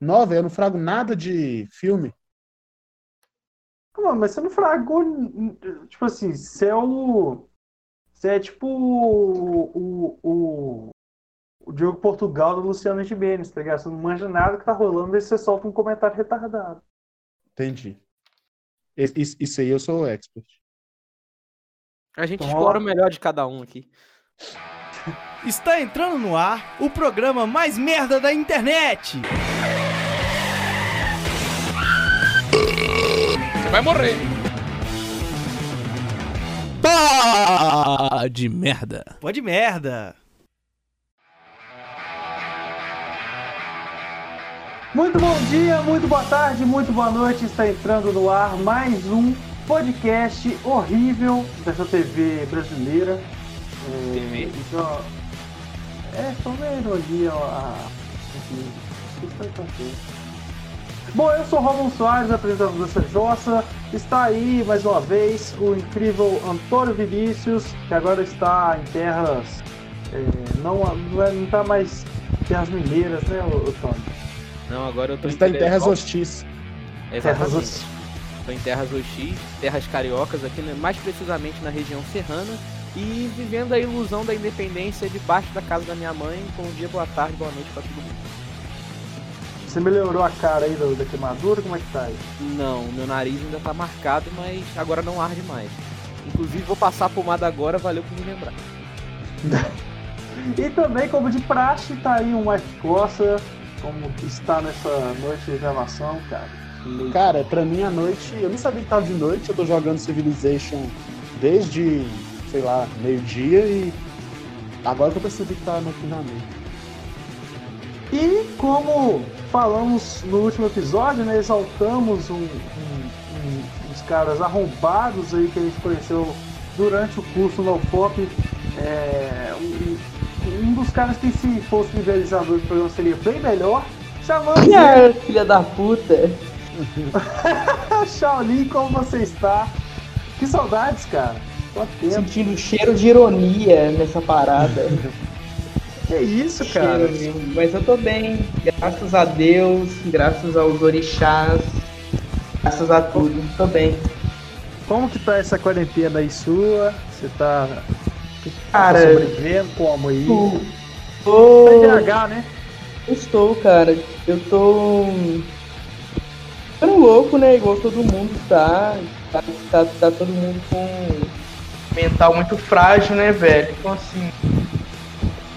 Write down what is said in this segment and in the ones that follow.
Velho, eu não frago nada de filme. Não, mas você não fragou. Tipo assim, você é o. Você é tipo o. O, o, o Diogo Portugal do Luciano Gimenez, tá ligado? Você não manja nada que tá rolando e você solta um comentário retardado. Entendi. Isso, isso aí eu sou expert. A gente então, explora o melhor de cada um aqui. Está entrando no ar o programa mais merda da internet. Você vai morrer. Pode merda. Pode merda. Muito bom dia, muito boa tarde, muito boa noite. Está entrando no ar mais um podcast horrível dessa TV brasileira. É, TV? Então, é, só uma ironia a. Bom, eu sou Romão Soares, apresentador dessa jossa. Está aí mais uma vez o incrível Antônio Vinícius, que agora está em terras. É, não, não está mais terras mineiras, né, Antônio? Não, agora eu tô Ele está em terras hostis. Terras hostis. Estou em terras hostis, terras cariocas, aqui né, mais precisamente na região serrana, e vivendo a ilusão da independência debaixo da casa da minha mãe, com um dia, boa tarde, boa noite para todo mundo. Você melhorou a cara aí da, queimadura? Como é que tá aí? Não, meu nariz ainda tá marcado, mas agora não arde mais. Inclusive vou passar a pomada agora, valeu por me lembrar. e também, como de praxe, tá aí um White Costa, como está nessa noite de gravação, cara. Cara, pra mim a noite, eu nem sabia que tava de noite, eu tô jogando Civilization desde, sei lá, meio-dia e agora que eu percebi que tá noturamente. E como falamos no último episódio, né? Exaltamos um, um, um, uns caras arrombados aí que a gente conheceu durante o curso no FOP. É, um, um, dos caras que se fosse idealizador do programa seria bem melhor. Chamamos. É, filha da puta! Shaolin, como você está? Que saudades, cara. Sentindo cheiro de ironia nessa parada. Que isso, cara? Mas eu tô bem, graças a Deus, graças aos orixás, graças a tudo, tô bem. Como que tá essa quarentena aí sua? Você tá, cara, tá sobrevivendo como aí? Tô... TDAH, né? Estou, cara. Eu tô ficando louco, né? Igual todo mundo tá. Tá, tá, tá todo mundo com mental muito frágil, né, velho? Então assim,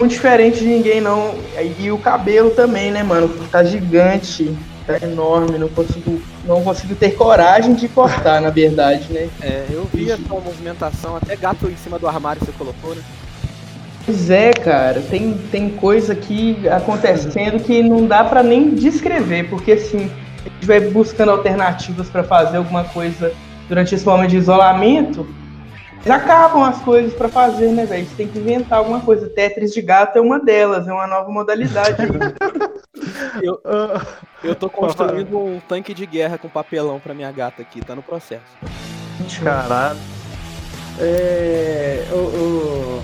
muito diferente de ninguém, não. E o cabelo também, né, mano? Tá gigante, tá enorme, não consigo, não consigo ter coragem de cortar, na verdade, né? É, eu vi a sua movimentação, até gato em cima do armário você colocou, né? Pois é, cara, tem, tem coisa aqui acontecendo que não dá para nem descrever, porque assim, a gente vai buscando alternativas para fazer alguma coisa durante esse momento de isolamento, acabam as coisas para fazer, né, velho? Você tem que inventar alguma coisa. Tetris de gato é uma delas, é uma nova modalidade. eu, eu tô construindo um tanque de guerra com papelão para minha gata aqui, tá no processo. Caralho. É, o, o,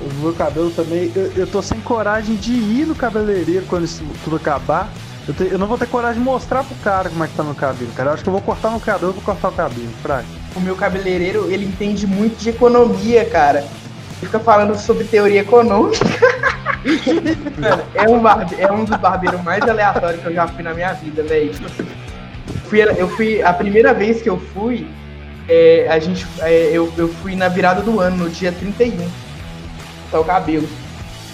o, meu cabelo também. Eu, eu tô sem coragem de ir no cabeleireiro quando isso tudo acabar. Eu, te, eu, não vou ter coragem de mostrar pro cara como é que tá meu cabelo, cara. Eu acho que eu vou cortar no cabelo, eu vou cortar o cabelo, fraco. O meu cabeleireiro, ele entende muito de economia, cara. Ele fica falando sobre teoria econômica. é, um barbe... é um dos barbeiros mais aleatórios que eu já fui na minha vida, velho. Fui, eu fui. A primeira vez que eu fui, é, a gente, é, eu, eu fui na virada do ano, no dia 31. Tá o cabelo.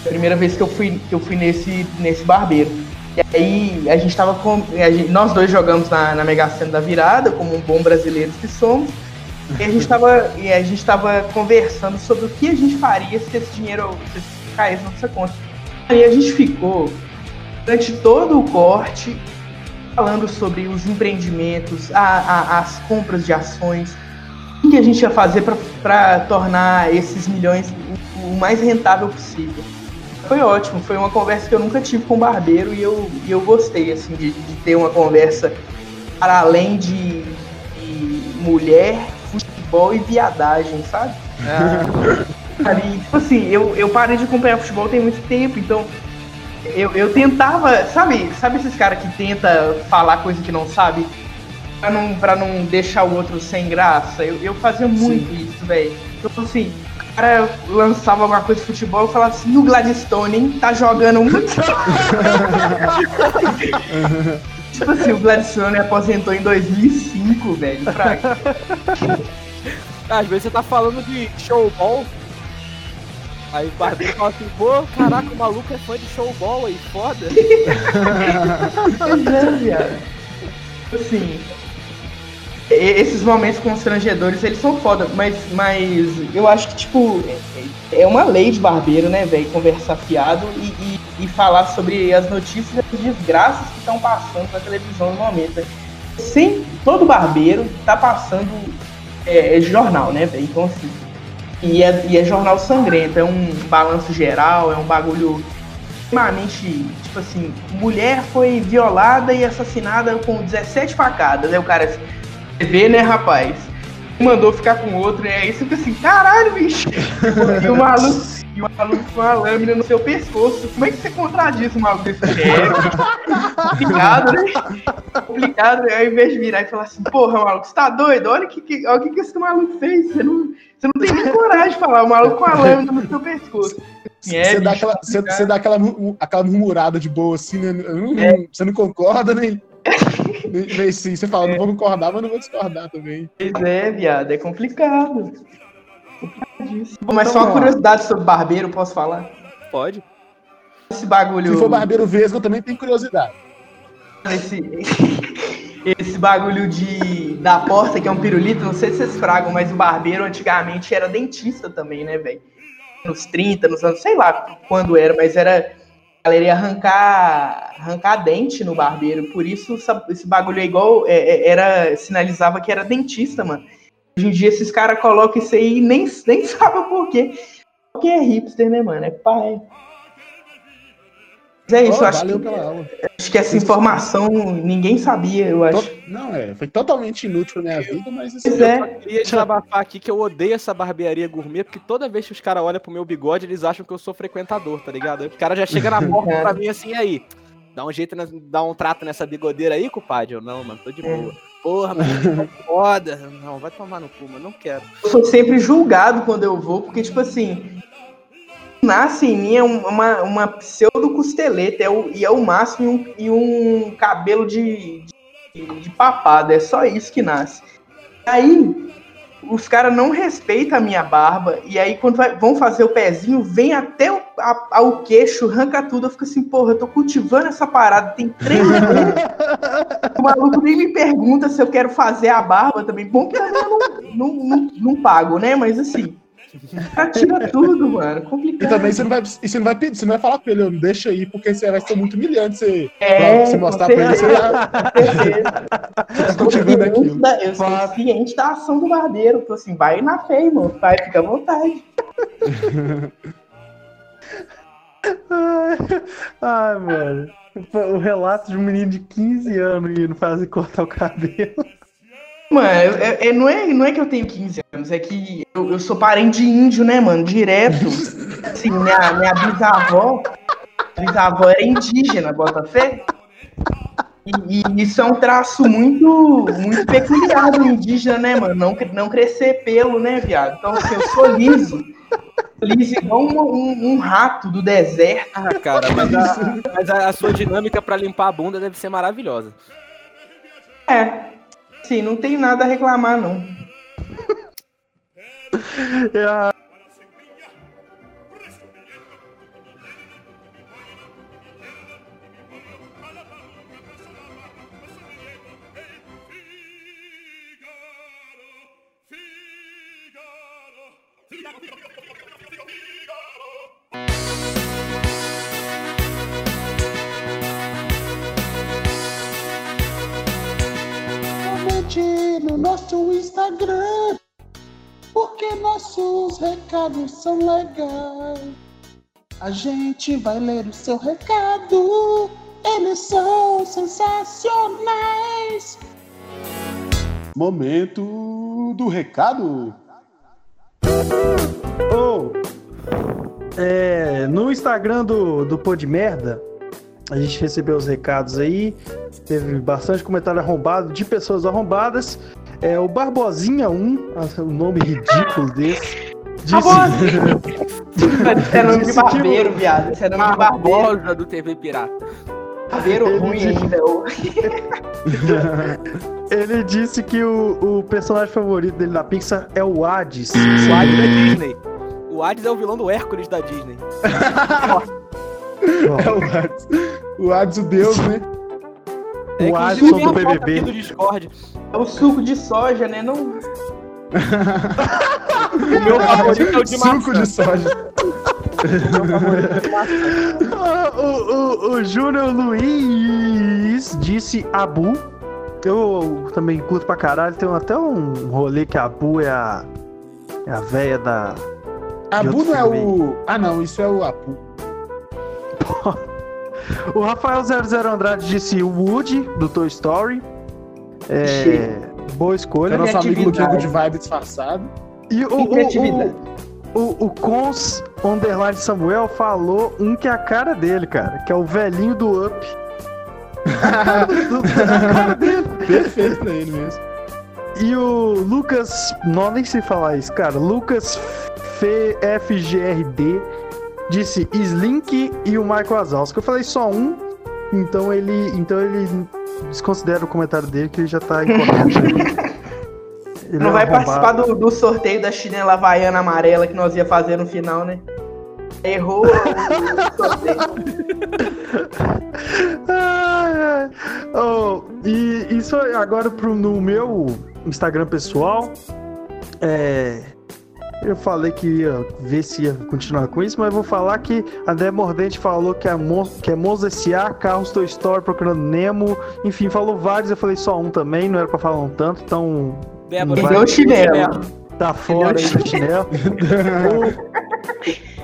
Primeira vez que eu fui, que eu fui nesse, nesse barbeiro. E aí a gente tava com. Gente, nós dois jogamos na, na Mega Sena da virada, como um bom brasileiro que somos. E a gente tava, e a gente tava conversando sobre o que a gente faria se esse dinheiro se caísse na nossa conta. Aí a gente ficou durante todo o corte falando sobre os empreendimentos, a, a, as compras de ações, o que a gente ia fazer para tornar esses milhões o, o mais rentável possível foi ótimo. Foi uma conversa que eu nunca tive com o barbeiro e eu, e eu gostei, assim, de, de ter uma conversa para além de, de mulher, futebol e viadagem, sabe? Ah. Tipo assim, eu, eu parei de acompanhar futebol tem muito tempo, então Eu, eu tentava, sabe, sabe esses caras que tenta falar coisa que não sabe? Pra não, pra não deixar o outro sem graça. Eu, eu fazia muito Sim. isso, velho. Então, assim, o cara lançava alguma coisa de futebol e falava assim, no Gladstone, hein? Tá jogando muito. tipo assim, o Gladstone aposentou em 2005, velho. Pra... Às vezes você tá falando de showball. Aí o barbeiro fala assim, pô, caraca, o maluco é fã de showball aí, foda. Pois é, viado. Assim, esses momentos constrangedores, eles são foda, mas, mas eu acho que, tipo, é, é uma lei de barbeiro, né, velho, conversar fiado e, e, e, falar sobre as notícias e as desgraças que estão passando na televisão no momento. Né? Sim, todo barbeiro tá passando é, é jornal, né, velho, então assim, e é, e é jornal sangrento, é um balanço geral, é um bagulho extremamente, tipo assim, mulher foi violada e assassinada com 17 facadas, né, o cara assim, vê, né, rapaz? Mandou ficar com outro, e aí você fica assim, caralho, bicho! E o maluco, e o maluco com uma lâmina no seu pescoço. Como é que você contradiz um maluco desse é, complicado, né? Complicado, né? Ao invés de virar e falar assim, porra, maluco, você tá doido? Olha o que, que, olha o que, que esse maluco fez. Você não, você não tem nem coragem de falar, o maluco com a lâmina no seu pescoço. Você, é, dá, aquela, você, você, dá aquela, aquela murmurada de boa assim, né? É. Você não concorda, né? Meio sim, você fala, é. não vou concordar, mas não vou discordar também. Pois é, viado, é complicado. Bom, mas só uma curiosidade sobre barbeiro, posso falar? Pode. Esse bagulho. Se for barbeiro vesgo, eu também tenho curiosidade. Esse, esse bagulho de da porta, que é um pirulito, não sei se vocês fragam, mas o barbeiro antigamente era dentista também, né, velho? Nos 30, nos anos, sei lá quando era, mas era a galera ia arrancar, arrancar dente no barbeiro. Por isso esse bagulho é igual. É, é, era, sinalizava que era dentista, mano. Hoje em dia esses caras colocam isso aí e nem, nem sabem por quê. Porque é hipster, né, mano? É pai. Mas é isso, oh, acho, que, acho que essa informação ninguém sabia, eu acho. Não, é, foi totalmente inútil pra minha vida, mas isso é. Eu queria desabafar aqui que eu odeio essa barbearia gourmet, porque toda vez que os caras olham pro meu bigode, eles acham que eu sou frequentador, tá ligado? O cara já chega na porta pra mim assim, aí, dá um jeito, dá um trato nessa bigodeira aí, compadre? Eu, não, mano, tô de boa. Porra, mano, foda. Não, vai tomar no cu, mano, não quero. Eu sou sempre julgado quando eu vou, porque, tipo assim, nasce em mim é uma, uma pseudo-costeleta, é o, e é o máximo e um, e um cabelo de, de, de, papada, é só isso que nasce. Aí, os caras não respeitam a minha barba, e aí quando vai, vão fazer o pezinho, vem até o, a, o queixo, arranca tudo, eu fico assim, porra, eu tô cultivando essa parada, tem três anos. o maluco nem me pergunta se eu quero fazer a barba também, bom que eu não, não, não, não pago, né, mas assim... Tira tudo, mano. Complicado. E também você não vai, você não vai, pedir, você não vai falar pra ele, não deixa aí, porque você vai ser muito humilhante você, é, você mostrar pra ele. Você tá aquilo. Da, eu sou ciente da ação do barbeiro. Tô assim, vai na fé, irmão. Vai, fica à vontade. ai, ai, mano. O relato de um menino de 15 anos indo fazer cortar o cabelo. Mano, é, é, não, é, não é que eu tenho 15 anos, é que eu, eu sou parente de índio, né, mano? Direto. Assim, minha, minha bisavó, bisavó era indígena, bota fé. E, e, isso é um traço muito, muito peculiar do indígena, né, mano? Não, não crescer pelo, né, viado? Então, assim, eu sou liso. Liso igual um, um, um, rato do deserto. Ah, cara, mas a, mas a, sua dinâmica para limpar a bunda deve ser maravilhosa. É, Sim, não tem nada a reclamar, não. é, no nosso Instagram, porque nossos recados são legais. A gente vai ler o seu recado, eles são sensacionais. Momento do recado. Oh, é, no Instagram do, do Pô de Merda, a gente recebeu os recados aí. Teve bastante comentário arrombado de pessoas arrombadas. É, o Barbosinha 1, o nome ridículo desse. Disse... Isso é nome de barbeiro, viado. Isso é nome de. Barbosa do TV Pirata. Barbeiro Ele ruim disse- ainda. Ele disse que o, o personagem favorito dele na Pixar é o Hades. O Hades da Disney. O Hades é o vilão do Hércules da Disney. É o Hades. O Hades, o Deus, né? O inclusive, Adson do BBB. do Discord. É o suco de soja, né? Não... O meu favorito é o de Suco maçã. de soja. O, o, o Júnior Luiz disse Abu. Eu também curto pra caralho. Tem até um rolê que a Abu é a. É a véia da. Abu não é o. Ah, não, isso é o Apu. O Rafael 00 Andrade disse o Woody, do Toy Story. É. Boa É escolha. nosso amigo Luquinho Criatividade. de vibe disfarçado. E o, o, o, o, o Cons Underline Samuel falou um que é a cara dele, cara. Que é o velhinho do Up. a cara dele. Perfeito pra ele mesmo. E o Lucas, não nem sei falar isso, cara. Lucas F- FGRD disse Slink e o Michael Wazowski. Eu falei só um, então ele, então ele desconsidera o comentário dele que ele já tá incorreto. Ele Não é vai arrombado. participar do, do sorteio da chinela havaiana amarela que nós ia fazer no final, né? Errou o sorteio. Oh, e isso agora pro, no meu Instagram pessoal. É, eu falei que ia ver se ia continuar com isso, mas vou falar que a André Mordente falou que é, Mon que é Monza S.A., Carros Toy Story, Procurando Nemo, enfim, falou vários, eu falei só um também, não era pra falar um tanto, então Débora, Perdeu o chinelo. tá fora aí do chinelo.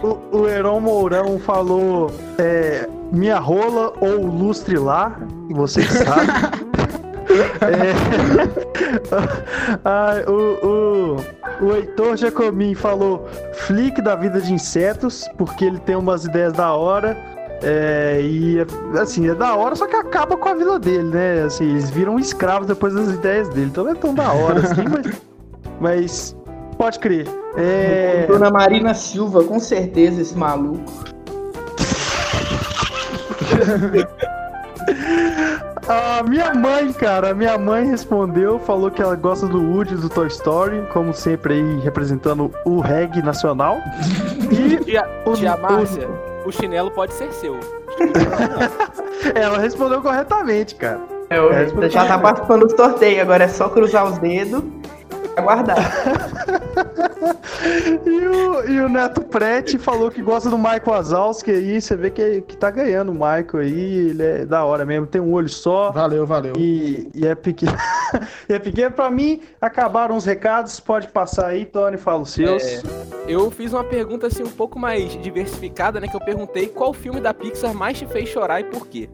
o, o, o Heron Mourão falou é, minha rola ou lustre lá, vocês sabem. É, ai, o, o, o Heitor Jacomin falou flick da vida de insetos, porque ele tem umas ideias da hora. É, e assim, é da hora, só que acaba com a vida dele, né? Assim, eles viram escravos depois das ideias dele. Então não é tão da hora assim, mas, mas pode crer. É, Dona Marina Silva, com certeza, esse maluco. A minha mãe, cara, a minha mãe respondeu, falou que ela gosta do Woody do Toy Story, como sempre aí representando o reggae nacional. E Tia, o- tia o- Márcia, o chinelo pode ser seu. ela respondeu corretamente, cara. É, É, já tá participando do sorteio, agora é só cruzar os dedos aguardar. E o, e o Neto Prete falou que gosta do Michael Wazowski aí, você vê que, que tá ganhando o Michael aí, ele é da hora mesmo, tem um olho só. Valeu, valeu. E, e é pequeno. e é pequeno. Pra mim, acabaram os recados. Pode passar aí, Tony, fala os seus. É. Eu fiz uma pergunta assim um pouco mais diversificada, né? Que eu perguntei qual filme da Pixar mais te fez chorar e por quê.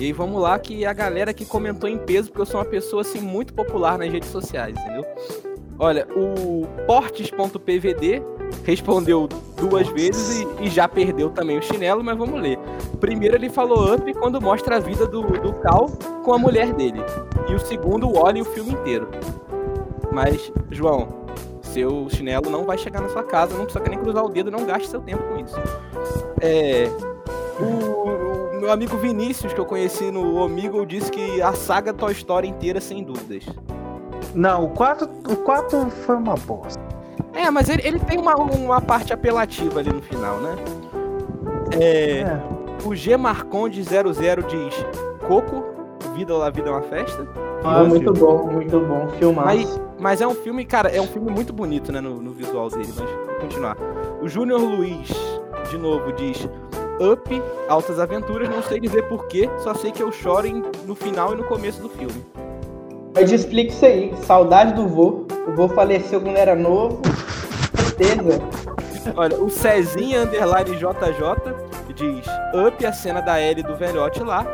E aí vamos lá que a galera que comentou em peso, porque eu sou uma pessoa assim muito popular nas redes sociais, entendeu? Olha, o portes.pvd respondeu duas vezes e, e já perdeu também o chinelo, mas vamos ler. Primeiro ele falou up quando mostra a vida do, do Cal com a mulher dele. E o segundo, o Wally o filme inteiro. Mas, João, seu chinelo não vai chegar na sua casa, não precisa nem cruzar o dedo, não gaste seu tempo com isso. É. O meu amigo Vinícius, que eu conheci no Omegle, disse que a saga Toy Story inteira, sem dúvidas. Não, o 4, o 4 foi uma bosta. É, mas ele, ele tem uma, uma parte apelativa ali no final, né? É, É. o G Marconde 00 diz: Coco, Vida lá, Vida é uma festa. Ah, muito bom, muito bom. Filmaço. Mas, mas é um filme, cara, é um filme muito bonito, né, no, no visual dele, mas vou continuar. O Júnior Luiz, de novo, diz Up, Altas Aventuras, não sei dizer porquê, só sei que eu choro em- no final e no começo do filme. Eu te explico isso aí. Saudade do vô. O vô faleceu quando era novo. Certeza. Olha, o Cezinha Underline JJ diz Up, a cena da Ellie do velhote lá.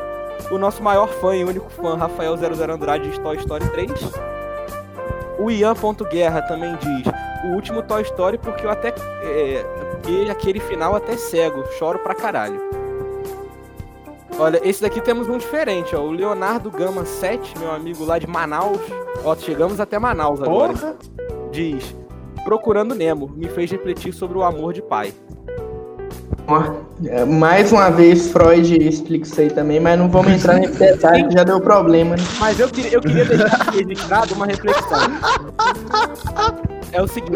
O nosso maior fã e único fã, Rafael 00 Andrade, diz Toy Story 3. O Ian.guerra também diz o último Toy Story porque eu até. É, porque aquele final até cego, choro pra caralho. Olha, esse daqui temos um diferente, ó. O Leonardo Gama 7, meu amigo lá de Manaus. Ó, chegamos até Manaus agora. Porra! Diz: Procurando Nemo, me fez refletir sobre o amor de pai. É, Mais uma vez, Freud explica isso aí também, mas não vamos entrar nesse detalhe, que já deu problema, né? Mas eu queria, eu queria deixar registrado uma reflexão. É o seguinte: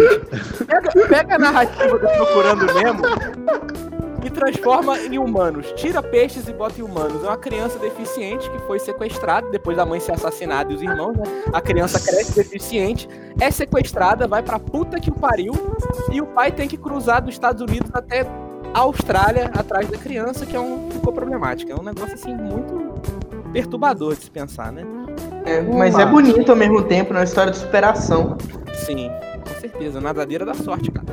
pega, pega a narrativa do Procurando Nemo e transforma em humanos. Tira peixes e bota em humanos. É uma criança deficiente que foi sequestrada depois da mãe ser assassinada e os irmãos, né? A criança cresce deficiente, é sequestrada, vai pra puta que o pariu e o pai tem que cruzar dos Estados Unidos até a Austrália atrás da criança, que é um ficou problemático. É um negócio assim muito perturbador de se pensar, né? É, mas é bonito ao mesmo tempo, na história de superação. Sim, com certeza. Nadadeira da sorte, cara.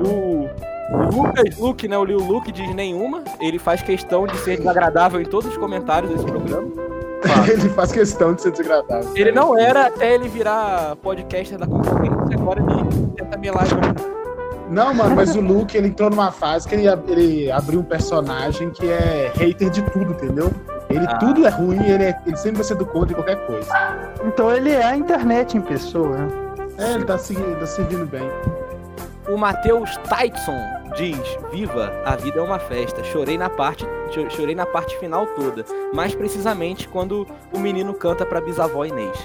O, o Lucas Luke, né? O Lil Luke diz nenhuma. Ele faz questão de ser desagradável em todos os comentários desse programa. Ele faz questão de ser desagradável. Ele não era até ele virar podcaster da concorrência, agora ele tenta melar. Não, mano, mas o Luke, ele entrou numa fase que ele, ele abriu um personagem que é hater de tudo, entendeu? Ele Ah. tudo é ruim, ele, é- ele sempre vai ser do contra de qualquer coisa. Então ele é a internet em pessoa, né? É, ele tá, seguindo, tá servindo bem. O Matheus Tyson diz: Viva, a vida é uma festa. Chorei na parte, cho- chorei na parte final toda, mais precisamente quando o menino canta pra bisavó Inês.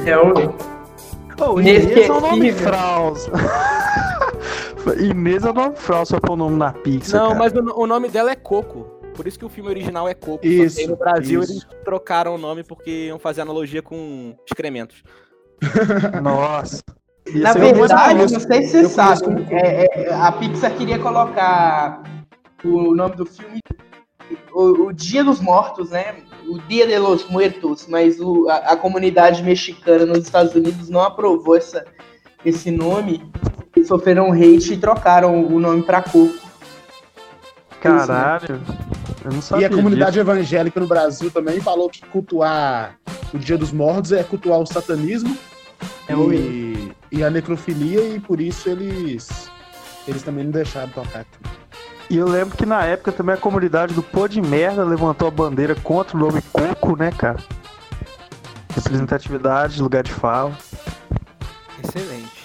Realmente. Oh, Inês Inês é o nome. Fraus. Inês é o nome só for o nome da Pixar. Não, cara. mas o, o nome dela é Coco. Por isso que o filme original é Coco. só Isso, aí no Brasil isso. eles trocaram o nome porque iam fazer analogia com excrementos. Nossa. Ia Na verdade, conheço- não sei se você sabe, é, é, a Pixar queria colocar o nome do filme o, o Dia dos Mortos, né? O Dia de los Muertos, mas o- a, a comunidade mexicana nos Estados Unidos não aprovou essa, esse nome sofreram hate e trocaram o nome pra Coco. Caralho. Eu não E sabia. a comunidade evangélica no Brasil também falou que cultuar o Dia dos Mortos é cultuar o satanismo É e, e a necrofilia, e por isso eles, eles também não deixaram tocar aqui. E eu lembro que na época também a comunidade do Pô de Merda levantou a bandeira contra o nome Coco, né, cara? Representatividade, lugar de fala. Excelente.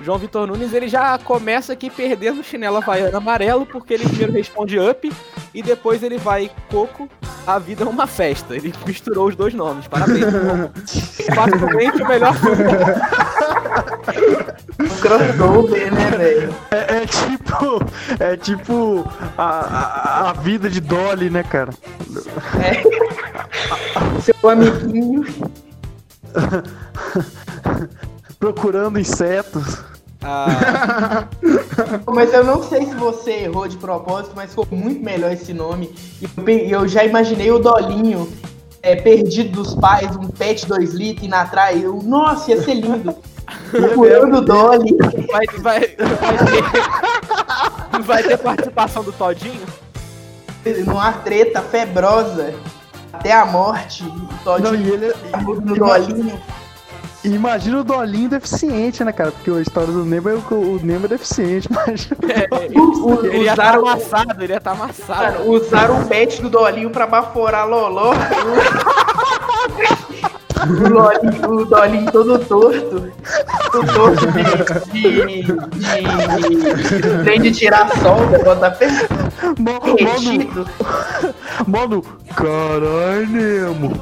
João Vitor Nunes ele já começa aqui perdendo o chinelo havaiano amarelo, porque ele primeiro responde up e depois ele vai Coco, a vida é uma festa. Ele misturou os dois nomes. Parabéns. João. Facilmente o melhor filme. Crossover, né, velho? É, é tipo. É tipo a, a, a vida de Dolly, né, cara? Seu amiguinho. Procurando insetos. Ah, Mas eu não sei se você errou de propósito, mas ficou muito melhor esse nome. E eu e já imaginei o Dolinho é, perdido dos pais, um pet 2 litros indo atrás. Eu, Nossa, ia ser lindo. Procurando o Dolly. vai, vai, vai, ter, vai ter participação do Todinho? numa treta febrosa até a morte. O Não, Todinho e ele, no Dolinho. Imagina o Dolinho deficiente, né, cara? Porque a história do Nemo é o, o Nemo é deficiente, mas. É, U- u- ele ia estar usaram, amassado, ele ia estar amassado. cara, usaram o pet do Dolinho pra baforar Loló. O, Dolinho, o Dolinho todo torto. Todo torto de. de. de. trem de tirar solda, bota pé Mano, mano, caralho, Nemo.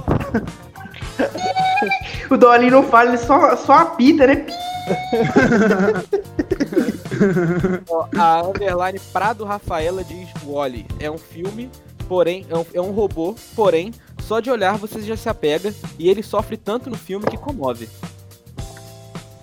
O Dolinho não fala, ele só, só apita, né? Ó, a underline Prado Rafaela diz Wally é um filme, porém é um, é um robô, porém só de olhar você já se apega e ele sofre tanto no filme que comove.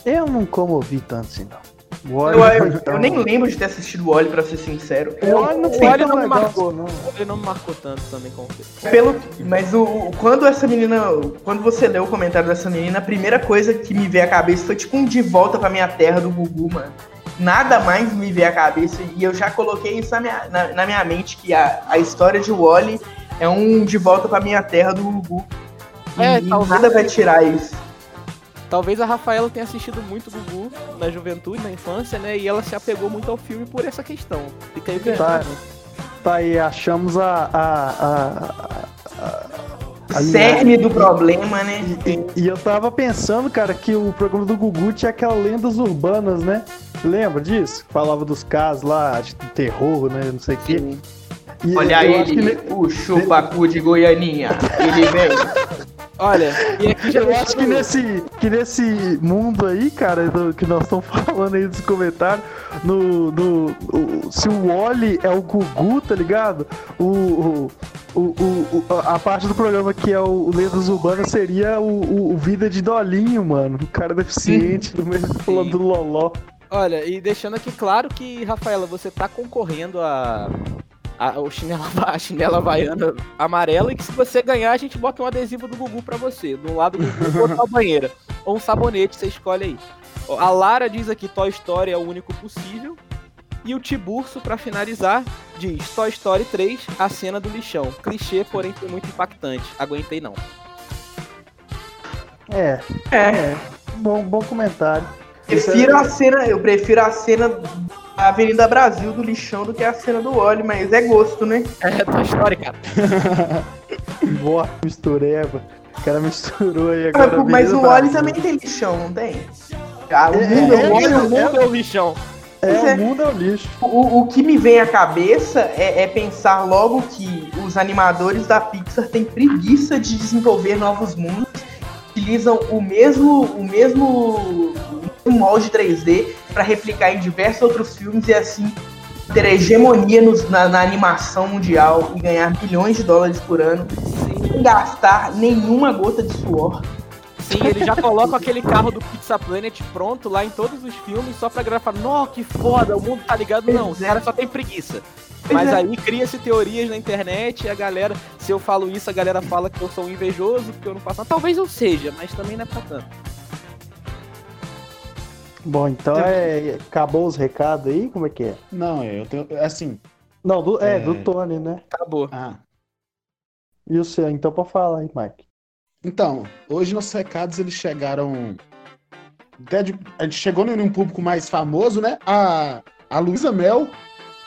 Eu não comovi tanto assim, não. Eu, Olha, eu- eu nem lembro de ter assistido o Wally, pra ser sincero. Eu, não O Wally tão não me marcou, não. Ele não me marcou tanto também como você. Pelo, mas o, o- quando essa menina, quando você leu o comentário dessa menina, a primeira coisa que me veio à cabeça foi tipo um de volta pra minha terra do Gugu, mano. Nada mais me veio à cabeça e eu já coloquei isso na minha, na, na minha mente que a, a história de Wally é um de volta pra minha terra do Gugu. E, É, e talvez- nada vai tirar isso. Talvez a Rafaela tenha assistido muito Gugu na juventude, na infância, né? E ela se apegou muito ao filme por essa questão. Fica aí o Tá. Tá aí, achamos a. a, a, a cerne do problema, né? E, e, e, eu tava pensando, cara, que o programa do Gugu tinha aquelas lendas urbanas, né? Lembra disso? Falava dos casos lá, de terror, né? Não sei o quê. E Olha ele, que... o chupacu de Goianinha. Ele vem. Olha, e aqui eu acho que nesse, que nesse mundo aí, cara, do, que nós estamos falando aí dos comentários, no, no, o, se o Wally é o Gugu, tá ligado? O, o, o, a parte do programa que é o, Lendas Urbanas seria o, o, Vida de Dolinho, mano. O cara deficiente, do mesmo falando do Loló. Olha, e deixando aqui claro que, Rafaela, você tá concorrendo a a, o chinela, a chinela havaiana amarela e que se você ganhar, a gente bota um adesivo do Gugu pra você. Do lado do Gugu, banheira. Ou um sabonete, você escolhe aí. A Lara diz aqui Toy Story é o único possível. E o Tiburcio, para finalizar, diz Toy Story 3, a cena do lixão. Clichê, porém foi muito impactante. Aguentei não. É, é. é. Bom, bom comentário. Prefiro a cena, eu prefiro a cena a Avenida Brasil do lixão do que a cena do óleo, mas é gosto, né? É, tua história, cara. Boa, mistureba. O cara misturou aí agora. Ah, mas o óleo também tem lixão, não tem? Ah, o é, mundo, é, o óleo, o mundo é o lixão. É, é, o mundo é o lixo. O, o que me vem à cabeça é, é, pensar logo que os animadores da Pixar têm preguiça de desenvolver novos mundos, utilizam o mesmo, o mesmo molde 3D para replicar em diversos outros filmes e assim ter hegemonia nos, na, na, animação mundial e ganhar bilhões de dólares por ano sem gastar nenhuma gota de suor. Sim, ele já coloca aquele carro do Pizza Planet pronto lá em todos os filmes só pra gravar. Nó, que foda, o mundo tá ligado. Não, os caras só tem preguiça. Mas é. aí cria-se teorias na internet e a galera, se eu falo isso, a galera fala que eu sou um invejoso, porque eu não faço nada. Talvez eu seja, mas também não é pra tanto. Bom, então é. Acabou os recados aí? Como é que é? Não, eu tenho. Assim. Não, do, é, é... do Tony, né? Acabou. Ah. E o seu? Então pode falar aí, Mike. Então, hoje nossos recados eles chegaram. Até de, a gente chegou em um público mais famoso, né? A, a Luísa Mel,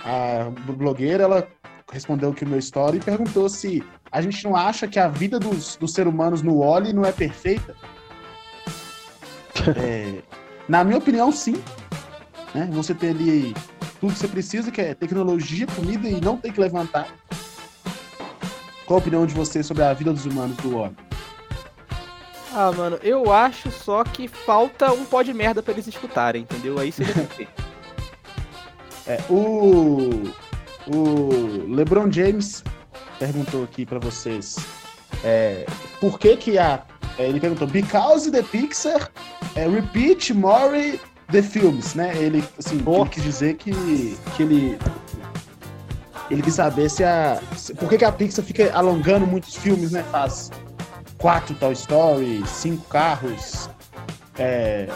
a blogueira, ela respondeu aqui o meu story e perguntou se a gente não acha que a vida dos, dos seres humanos no Oli não é perfeita. é, na minha opinião, sim. Né? Você tem ali tudo que você precisa, que é tecnologia, comida e não tem que levantar. Qual a opinião de você sobre a vida dos humanos do homem? Ah, mano, eu acho só que falta um pó de merda pra eles escutarem, entendeu? Aí seria perfeito. é, o, o LeBron James perguntou aqui para vocês é, por que que a é, ele perguntou, because the Pixar é, repeat more the films, né? Ele, assim, ele quis dizer que, que ele ele quis saber se a se, por que, que a Pixar fica alongando muitos filmes, né? Faz quatro Toy Story, cinco carros. É...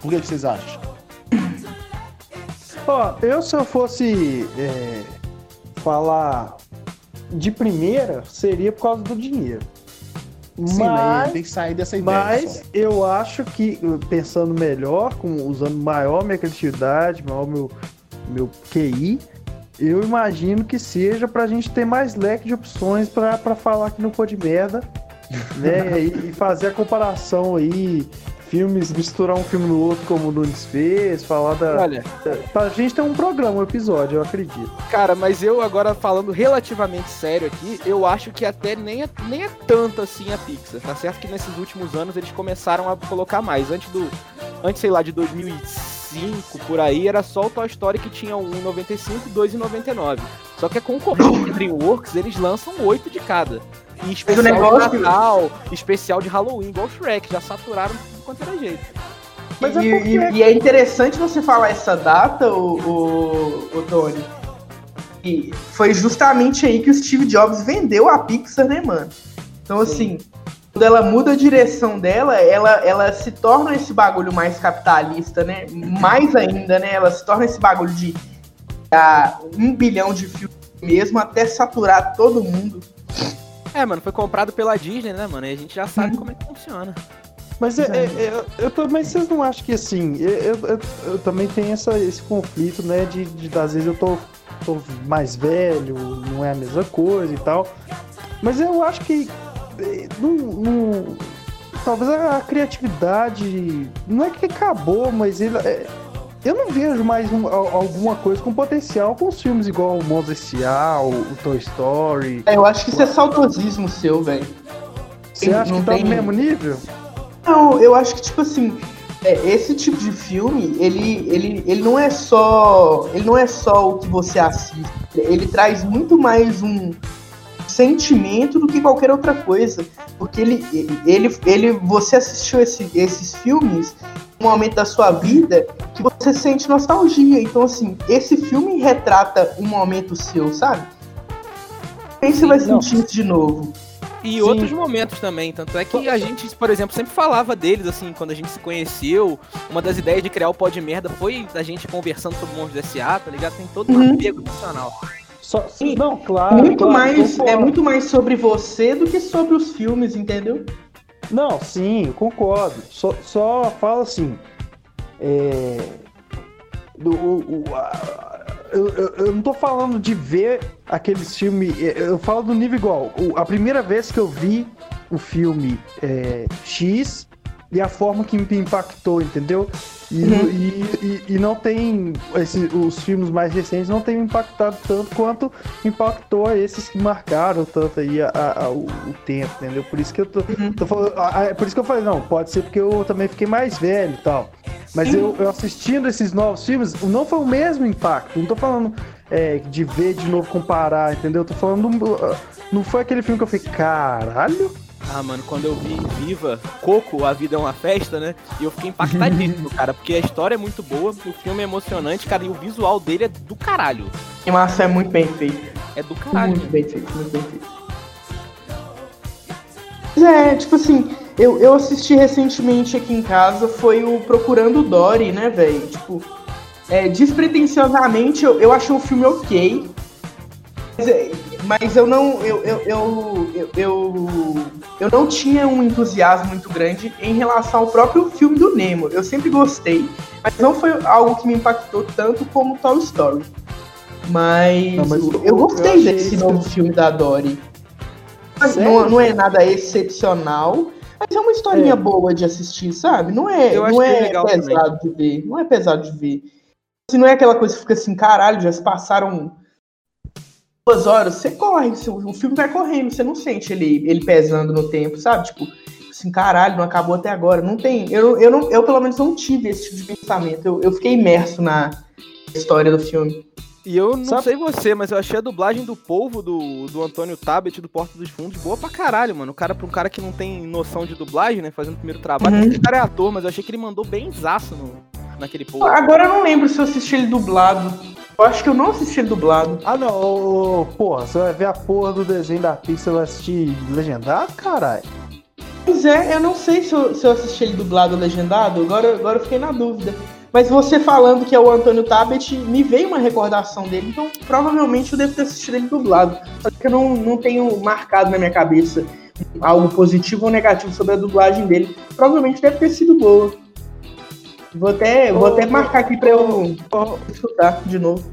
Por que, que vocês acham? Ó, eu se eu fosse é, falar de primeira, seria por causa do dinheiro. Sim, mas tem que sair dessa ideia. Mas só. eu acho que, pensando melhor, com, usando maior minha criatividade, maior meu, meu QI, eu imagino que seja pra gente ter mais leque de opções pra, pra falar que não pôde merda, né? e, e fazer a comparação aí filmes, misturar um filme no outro, como o Nunes fez, falar da. Olha. Pra gente ter um programa, um episódio, eu acredito. Cara, mas eu agora falando relativamente sério aqui, eu acho que até nem é, nem é tanto assim a Pixar. Tá certo que nesses últimos anos eles começaram a colocar mais. Antes do. Antes, sei lá, de 2005 por aí, era só o Toy Story que tinha 1,95 e 2,99. Só que a concorrente DreamWorks, eles lançam 8 de cada. E especial negócio... de Natal, especial de Halloween, igual o Shrek, já saturaram tudo quanto era jeito. Mas e, é e, e, é interessante você falar essa data, o, o, o Tony. E foi justamente aí que o Steve Jobs vendeu a Pixar, né, mano? Então, Sim. assim, quando ela muda a direção dela, ela, ela se torna esse bagulho mais capitalista, né? Mais ainda, né? Ela se torna esse bagulho de uh, um bilhão de filmes mesmo até saturar todo mundo. É, mano, foi comprado pela Disney, né, mano? E a gente já sabe como é que funciona. Mas é, é, é, eu, eu, mas vocês não acham que assim, eu, eu, eu, também tenho essa, esse conflito, né? De, de às vezes eu tô tô mais velho, não é a mesma coisa e tal. Mas eu acho que não, não- talvez a criatividade não é que acabou, mas ele, é, eu não vejo mais um- al- alguma coisa com potencial com os filmes igual o Monstros S.A., o, o Toy Story. É, eu acho que isso é saudosismo seu, velho. Você acha não que tá tem- no mesmo nível? Não, eu acho que, tipo assim, é, esse tipo de filme, ele, ele, ele não é só. Ele não é só o que você assiste. Ele traz muito mais um sentimento do que qualquer outra coisa. Porque ele, ele, ele você assistiu esse- esses filmes num momento da sua vida que você sente nostalgia. Então, assim, esse filme retrata um momento seu, sabe? Aí você vai não. sentir isso de novo. E Sim. outros momentos também. Tanto é que a gente, por exemplo, sempre falava deles, assim, quando a gente se conheceu. Uma das ideias de criar o Pod Merda foi a gente conversando sobre Monstros S.A., tá ligado? Tem todo um Uhum. apego emocional. Só, Sim. não, claro. muito claro, mais, concordo. é muito mais sobre você do que sobre os filmes, entendeu? Não, sim, concordo. Só, só fala assim. É, do, o- o- a- eu, eu- eu não tô falando de ver aqueles filmes. é, Eu falo do nível igual. A primeira vez que eu vi o filme é, X e a forma que me impactou, entendeu? E, Uhum. e, e- e não tem. esse- os filmes mais recentes não me impactado tanto quanto impactou esses que marcaram tanto aí a- a- o, o tempo, entendeu? Por isso que eu tô, Uhum. tô falando. Por isso que eu falei, não, pode ser porque eu também fiquei mais velho e tal. Mas eu, eu assistindo esses novos filmes, não foi o mesmo impacto. Não tô falando é, de ver de novo, comparar, entendeu? Eu tô falando. ah, Não foi aquele filme que eu fiquei, caralho. Ah, mano, quando eu vi Viva, Coco, A Vida é uma Festa, né? E eu fiquei impactadíssimo, cara, porque a história é muito boa, o filme é emocionante, cara, e o visual dele é do caralho. A animação é muito bem feita. É do caralho. Muito bem feito, muito bem feito. É, tipo assim, eu, eu assisti recentemente aqui em casa, foi o Procurando Dory, né, velho? Tipo, é, despretensiosamente eu, eu achei o filme ok. Mas, é, mas eu não. Eu, eu, eu, eu, eu, eu não tinha um entusiasmo muito grande em relação ao próprio filme do Nemo. Eu sempre gostei, mas não foi algo que me impactou tanto como Toy Story. Mas, Não, mas eu, eu- gostei eu desse isso- novo filme da Dory. Não, não é nada excepcional, mas é uma historinha É. boa de assistir, sabe? Não é, Eu não é legal pesado de ver. Não é pesado de ver. Se não é aquela coisa que fica assim, caralho, já se passaram duas horas, você corre, o filme vai correndo, você não sente ele, ele pesando no tempo, sabe? Tipo, assim, caralho, não acabou até agora. Não tem. Eu, eu, não, eu pelo menos não tive esse tipo de pensamento. Eu, eu fiquei imerso na história do filme. E eu não Sabe- sei você, mas eu achei a dublagem do polvo do, do Antônio Tabet do Porta dos Fundos boa pra caralho, mano. O cara, pra um cara que não tem noção de dublagem, né? Fazendo o primeiro trabalho, Uhum. o cara é ator, mas eu achei que ele mandou bem zaço no, naquele. Agora eu não lembro se eu assisti ele dublado. Eu acho que eu não assisti ele dublado. Ah, não, ô, ô, porra, você vai ver a porra do desenho da Pixar, vai assistir legendado, caralho? Pois é, eu não sei se eu, se eu assisti ele dublado ou legendado, agora, agora eu fiquei na dúvida. Mas você falando que é o Antônio Tabet, me veio uma recordação dele, então provavelmente eu devo ter assistido ele dublado. Só que eu não, não tenho marcado na minha cabeça algo positivo ou negativo sobre a dublagem dele. Provavelmente deve ter sido boa. Vou até, vou Ô, até ô, marcar aqui pra eu Ô, escutar de novo.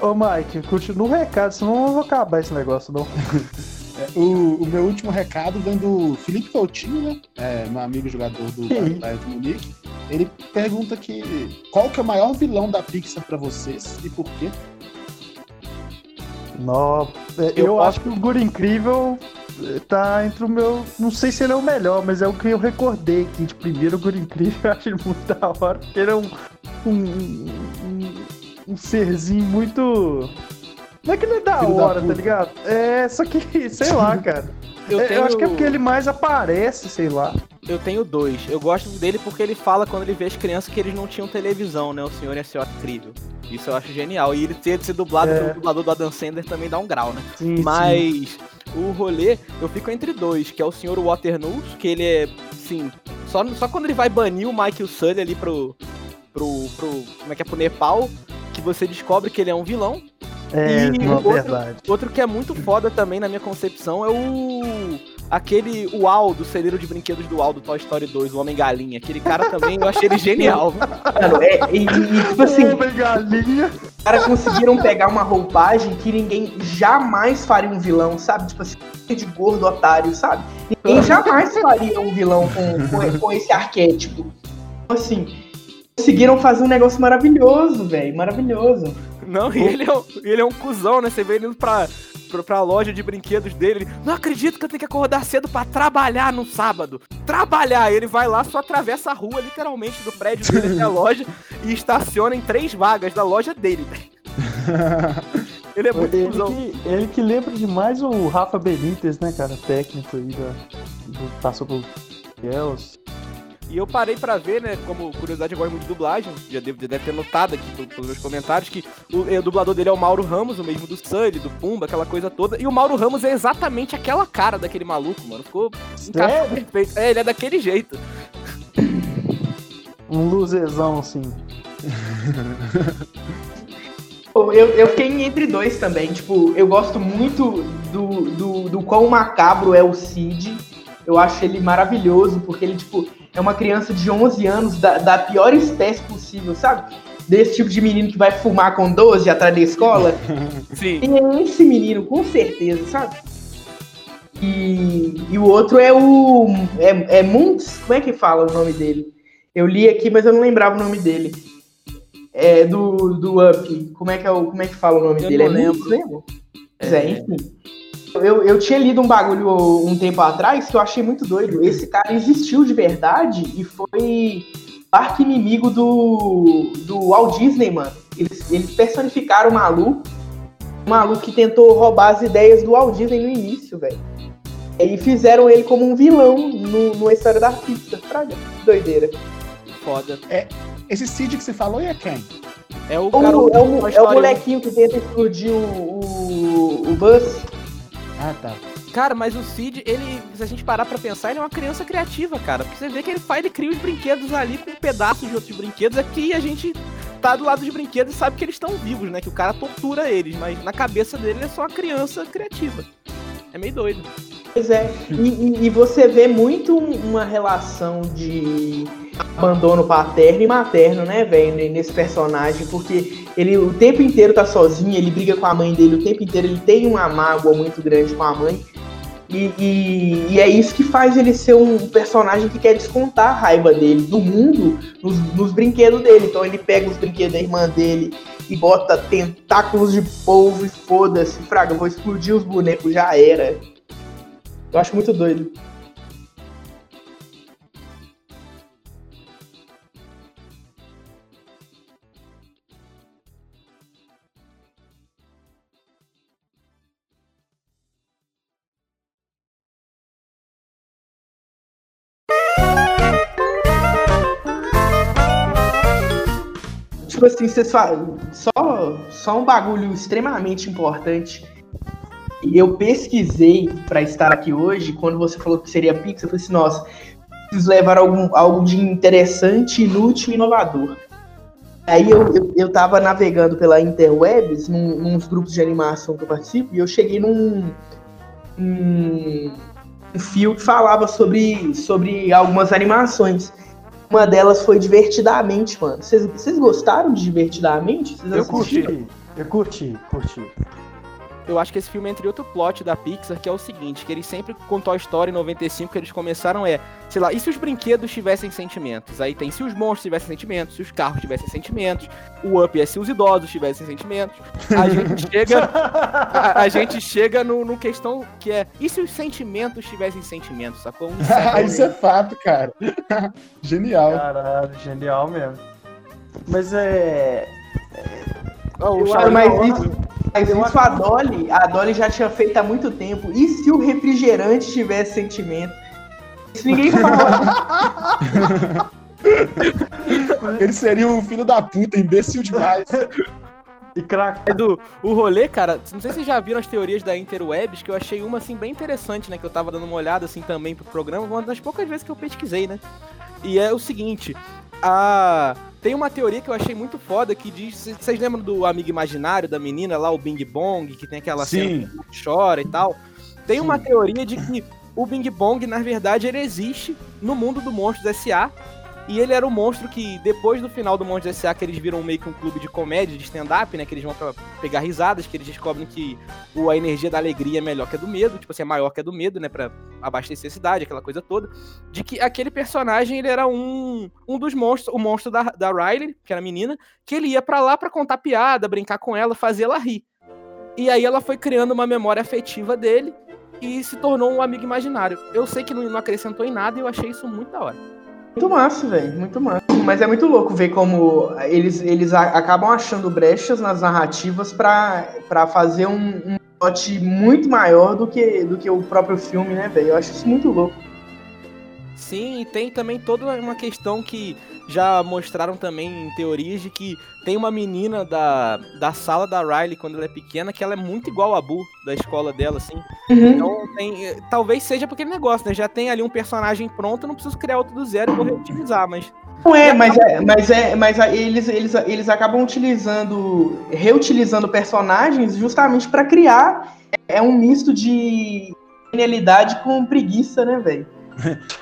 ô Mike, continua o recado, senão eu não vou acabar esse negócio, não. O, o meu último recado vem do Felipe Coutinho, né? É, meu amigo jogador do. Bayern de Munique. Ele pergunta que qual que é o maior vilão da Pixar pra vocês e por quê? Nó, é, eu, Eu acho que o Guri Incrível tá entre o meu. Não sei se ele é o melhor, mas é o que eu recordei aqui de primeiro. O Guri Incrível eu acho ele muito da hora, porque ele é um. Um, um, um serzinho muito. Não é que ele é da Filho da hora, tá puta. ligado? É, só que, sei lá, cara. Eu, É, tenho, eu acho que é porque ele mais aparece, sei lá. eu tenho dois. Eu gosto dele porque ele fala quando ele vê as crianças que eles não tinham televisão, né? O senhor e a senhora incrível. Isso eu acho genial. E ele ter de ser dublado É. pelo dublador do Adam Sandler também dá um grau, né? Sim, sim. O rolê, eu fico entre dois, que é o senhor Waternoose, que ele é, sim, só, só quando ele vai banir o Michael Sully ali pro, pro, pro, como é que é, pro Nepal, que você descobre que ele é um vilão. É, E não, outro- verdade. Outro que é muito foda também, na minha concepção, é o... Aquele, o Al, do celeiro de brinquedos do Al, do Toy Story 2, o Homem-Galinha. Aquele cara também, eu achei ele genial. Mano, é, e, e, tipo assim, Homem galinha. Os caras conseguiram pegar uma roupagem que ninguém jamais faria um vilão, sabe? Tipo assim, de gordo otário, sabe? Ninguém jamais faria um vilão com, com, com esse arquétipo. Então, assim, conseguiram fazer um negócio maravilhoso, velho. Maravilhoso. Não, e ele é, um, ele é um cuzão, né? Você vê ele indo pra, pra, pra loja de brinquedos dele. Ele, não acredito que eu tenho que acordar cedo pra trabalhar no sábado. Trabalhar! Ele vai lá, só atravessa a rua, literalmente, do prédio dele até a loja e estaciona em três vagas da loja dele. ele é muito Ele que, ele que lembra demais o Rafa Benítez, né, cara? Técnico aí da, do, passou porEls. E eu parei pra ver, né, como curiosidade, eu gosto muito de dublagem, já deve, já deve ter notado aqui pel- pelos meus comentários, que o, o dublador dele é o Mauro Ramos, o mesmo do Sully, do Pumba, aquela coisa toda. E o Mauro Ramos é exatamente aquela cara daquele maluco, mano. Ficou encaixou perfeito. É, ele é daquele jeito. Um luzezão, assim. Eu, eu fiquei entre dois também. Tipo, eu gosto muito do, do, do quão macabro é o Cid. Eu acho ele maravilhoso, porque ele, tipo, é uma criança de 11 anos da, da pior espécie possível, sabe? Desse tipo de menino que vai fumar com 12 atrás da escola. Sim. E é esse menino, com certeza, sabe? E, e o outro é o. É, é Muntz? Como é que fala o nome dele? Eu li aqui, mas eu não lembrava o nome dele. É do, do Up. Como é, que é o, como é que fala o nome Eu dele? não é Muntz, lembra? Pois é, enfim. Eu, eu tinha lido um bagulho um tempo atrás que eu achei muito doido. Esse cara existiu de verdade e foi arco inimigo do, do Walt Disney, mano. Eles, eles personificaram o maluco. O maluco que tentou roubar as ideias do Walt Disney no início, velho. E fizeram ele como um vilão no, numa história da. Fraga, que doideira. Foda. Esse Cid que você falou e é quem? É o O, é, o, é o Story molequinho que tenta explodir o, o, o Buzz. Ah, tá. Cara, mas o Cid, ele, se a gente parar pra pensar, ele é uma criança criativa, cara. Porque você vê que ele faz, ele cria os brinquedos ali com pedaços de outros brinquedos. Aqui a gente tá do lado dos brinquedos e sabe que eles estão vivos, né? Que o cara tortura eles, mas na cabeça dele ele é só uma criança criativa. É meio doido. Pois é. E, e- você vê muito um- uma relação de abandono paterno e materno, né, velho, ne- nesse personagem, porque ele o tempo inteiro tá sozinho, ele briga com a mãe dele o tempo inteiro, ele tem uma mágoa muito grande com a mãe. E, e- e é isso que faz ele ser um personagem que quer descontar a raiva dele do mundo nos, nos brinquedos dele. Então ele pega os brinquedos da irmã dele e bota tentáculos de polvo e foda-se, fraga, vou explodir os bonecos, já era. Eu acho muito doido. Tipo assim, vocês falam. Só, só um bagulho extremamente importante. Eu pesquisei pra estar aqui hoje, quando você falou que seria Pix, eu falei assim, nossa, preciso levar algum, algo de interessante, inútil e inovador. Aí eu, eu, eu tava navegando pela Interwebs, num, nos grupos de animação que eu participo, e eu cheguei num. um fio que falava sobre, sobre algumas animações. Uma delas foi Divertidamente, mano. Vocês gostaram de Divertidamente? Vocês Eu assistiram? curti. Eu curti, curti. Eu acho que esse filme entra em outro plot da Pixar, que é o seguinte, que eles sempre com Toy Story 95 que eles começaram é, sei lá, e se os brinquedos tivessem sentimentos? Aí tem se os monstros tivessem sentimentos, se os carros tivessem sentimentos, o Up é se os idosos tivessem sentimentos. A gente chega a, a gente chega no, no questão que é, e se os sentimentos tivessem sentimentos, sacou? Um Isso é fato, cara. Genial. Caralho, genial mesmo. Mas é. Ó, o Eu Charlie Cara, mas Brown- isso, mas eu isso a Dolly, a Dolly já tinha feito há muito tempo. E se o refrigerante tivesse sentimento? Isso ninguém fala. Ele seria um filho da puta, imbecil demais. E crack. Do o rolê, cara, não sei se vocês já viram as teorias da Interwebs, que eu achei uma assim bem interessante, né, que eu tava dando uma olhada assim também pro programa, uma das poucas vezes que eu pesquisei, né? E é o seguinte, a tem uma teoria que eu achei muito foda que diz, vocês lembram do amigo imaginário da menina lá, o Bing Bong, que tem aquela cena Sim. que chora e tal? Tem uma Sim. teoria de que o Bing Bong, na verdade, ele existe no mundo do Monstros S.A., E ele era o monstro que, depois do final do Monstro S.A., que eles viram meio que um clube de comédia, de stand-up, né? Que eles vão pra pegar risadas, que eles descobrem que a energia da alegria é melhor que a do medo, tipo assim, é maior que a do medo, né? Pra abastecer a cidade, aquela coisa toda. De que aquele personagem, ele era um, um dos monstros, o monstro da, da Riley, que era a menina, que ele ia para lá para contar piada, brincar com ela, fazer ela rir. E aí ela foi criando uma memória afetiva dele e se tornou um amigo imaginário. Eu sei que não, não acrescentou em nada e eu achei isso muito da hora. Muito massa, velho, muito massa. Mas é muito louco ver como eles, eles a- acabam achando brechas nas narrativas pra fazer um, um plot muito maior do que, do que o próprio filme, né, velho? Eu acho isso muito louco. Sim, e tem também toda uma questão que já mostraram também em teorias de que tem uma menina da, da sala da Riley quando ela é pequena que ela é muito igual a Bu da escola dela, assim. Então tem. Talvez seja porque aquele negócio, né? Já tem ali um personagem pronto, eu não preciso criar outro do zero e vou reutilizar, mas. Não é, mas é, mas é, mas eles, eles, eles acabam utilizando, reutilizando personagens justamente pra criar é um misto de genialidade com preguiça, né, velho?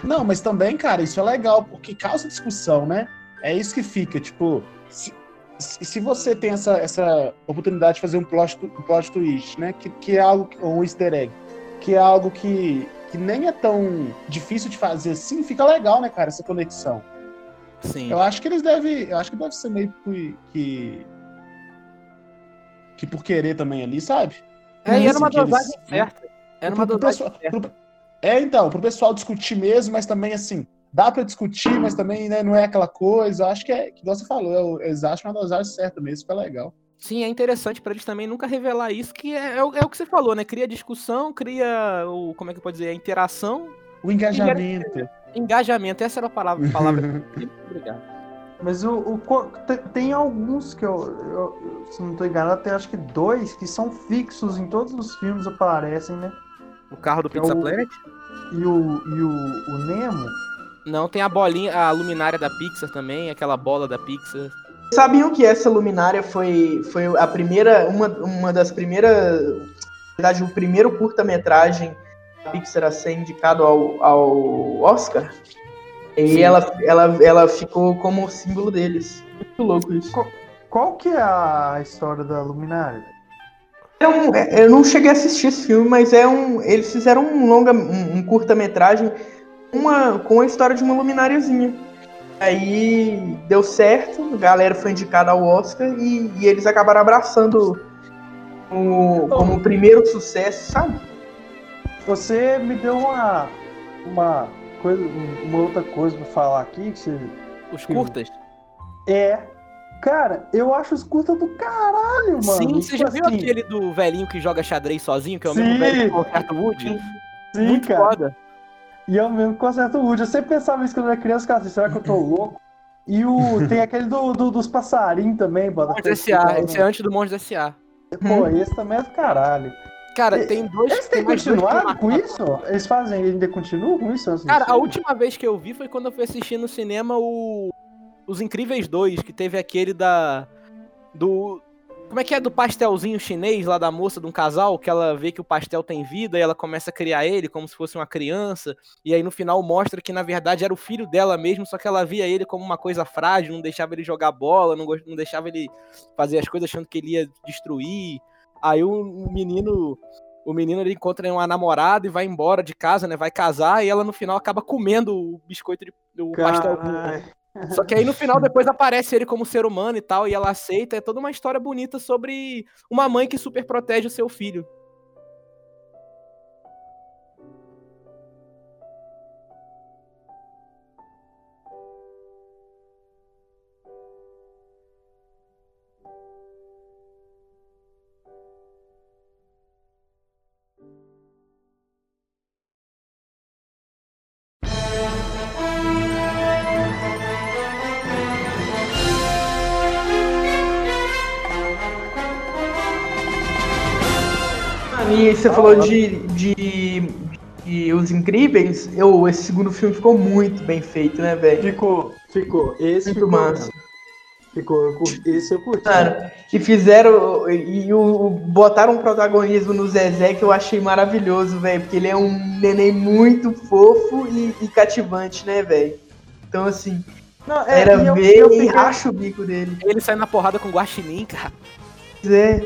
Não, mas também, cara, isso é legal, porque causa discussão, né? É isso que fica, tipo, se, se você tem essa, essa oportunidade de fazer um plot, um plot twist, né? Que, que é algo, ou um easter egg, que é algo que, que nem é tão difícil de fazer assim, fica legal, né, cara, essa conexão. Sim. Eu acho que eles devem, eu acho que deve ser meio que, que, que por querer também ali, sabe? É, e era uma que eles- dosagem certa. Era uma Pro- pro dosagem pessoal- certa. pro- É, então, pro pessoal discutir mesmo, mas também assim, dá pra discutir, mas também né, não é aquela coisa. Eu acho que é, que você falou, é o- eles acham uma dosagem certa mesmo, fica legal. Sim, é interessante pra eles também nunca revelar isso, que é, é o, é o que você falou, né? Cria discussão, cria o. Como é que eu posso dizer? A interação, O engajamento. engajamento. Essa era a palavra. palavra. Obrigado. Mas o, o tem alguns que eu, eu- se não tô enganado, tem acho que dois que são fixos em todos os filmes aparecem, né? O carro do É Pizza o- Planet? E o, e o, o Nemo, Não, tem a bolinha, a luminária da Pixar também, aquela bola da Pixar. Sabiam que essa luminária foi, foi a primeira, uma, uma das primeiras, na verdade, o primeiro curta-metragem da Pixar a ser indicado ao, ao Oscar? E Sim. ela, ela, ela ficou como símbolo deles. Muito louco isso. qual que é a história da Luminária? É um- é- eu não cheguei a assistir esse filme, mas é um. Eles fizeram um longa, um, um curta-metragem uma, com a história de uma luminariazinha. Aí deu certo, a galera foi indicada ao Oscar e, e eles acabaram abraçando o, como o primeiro sucesso, sabe? Você me deu uma, uma, coisa, uma outra coisa pra falar aqui, que você Os curtas? É. Cara, eu acho os curtas do caralho, mano. Sim, você Tipo já viu assim, aquele do velhinho que joga xadrez sozinho, que é o Sim. mesmo velho que conserta o Woody? Sim, Muito cara. foda. E é o mesmo concerto Woody. Eu sempre pensava isso quando eu era criança, cara, assim, será que eu tô louco? E o, tem aquele do, do- dos passarinhos também, bota. Monstro S.A. Esse é antes do Monstro S.A. Pô, esse também é do caralho. Cara, E- tem dois. Eles têm que continuado com isso? Eles fazem, ainda continuam com isso? do Cara, a última vez que eu vi foi quando eu fui assistir no cinema o. Os Incríveis 2, que teve aquele da. Do. Como é que é do pastelzinho chinês lá da moça de um casal, que ela vê que o pastel tem vida e ela começa a criar ele como se fosse uma criança, e aí no final mostra que na verdade era o filho dela mesmo, só que ela via ele como uma coisa frágil, não deixava ele jogar bola, não, não deixava ele fazer as coisas achando que ele ia destruir. Aí o menino o menino ele encontra uma namorada e vai embora de casa, né? Vai casar e ela no final acaba comendo o biscoito de o pastel. Só que aí no final depois aparece ele como ser humano e tal e ela aceita. É toda uma história bonita sobre uma mãe que super protege o seu filho. Você falou de, de, de Os Incríveis, eu, esse segundo filme ficou muito bem feito, né, velho? Ficou, ficou. Esse Muito ficou. massa. mesmo. Ficou, eu curti- esse eu curti. Cara, e fizeram. E o, o- botaram um protagonismo no Zezé que eu achei maravilhoso, velho. Porque ele é um neném muito fofo e, e cativante, né, velho? Então, assim. Não, é, Era e eu- ver eu e fiquei- racha o bico dele. Ele sai na porrada com o Guaxinim, cara. É.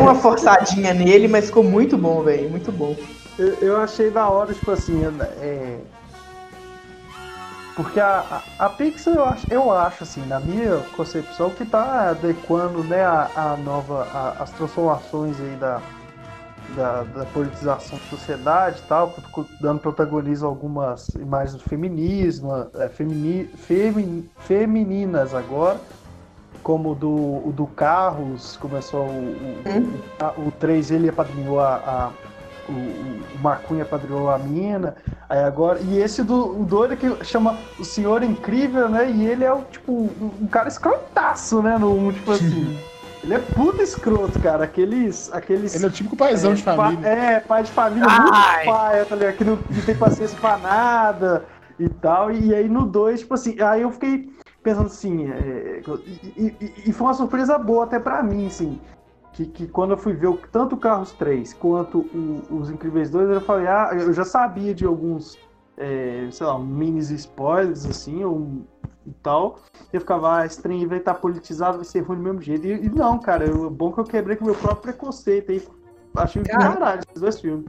Uma forçadinha nele, mas ficou muito bom, velho. Muito bom. Eu, eu achei da hora, tipo assim, é. Porque a, a, a Pixar, eu acho, eu acho, assim, na minha concepção, que tá adequando né, a, a nova. a- as transformações aí da, da, da politização da sociedade e tal, dando protagonismo a algumas imagens do feminismo, é, femini, femi- femininas agora, como o do, o do Carros, começou o, o, a- o 3 ele apadrinhou a, a- o, o o Marcunha apadrinhou a mina, aí agora, e esse do o doido que chama o Senhor Incrível, né, e ele é o, tipo, um, um cara escrotaço, né, no tipo assim, ele é puta escroto, cara, aqueles, aqueles... Ele é o típico paizão é, de família. pa- é, pai de família, Ai. muito pai, tá ligado? Que não, não tem paciência pra nada e tal. E aí no 2, tipo assim, aí eu fiquei pensando assim, é, e, e- e foi uma surpresa boa até pra mim, assim. Que, que quando eu fui ver o, tanto o Carros 3 quanto o- os Incríveis 2, eu falei, ah, eu já sabia de alguns, é, sei lá, minis spoilers, assim, ou, e tal. Eu ficava, ah, esse trem vai estar politizado, vai ser ruim do mesmo jeito. E, e não, cara, eu, bom que eu quebrei com o meu próprio preconceito aí. Achei Cara. caralho esses dois filmes.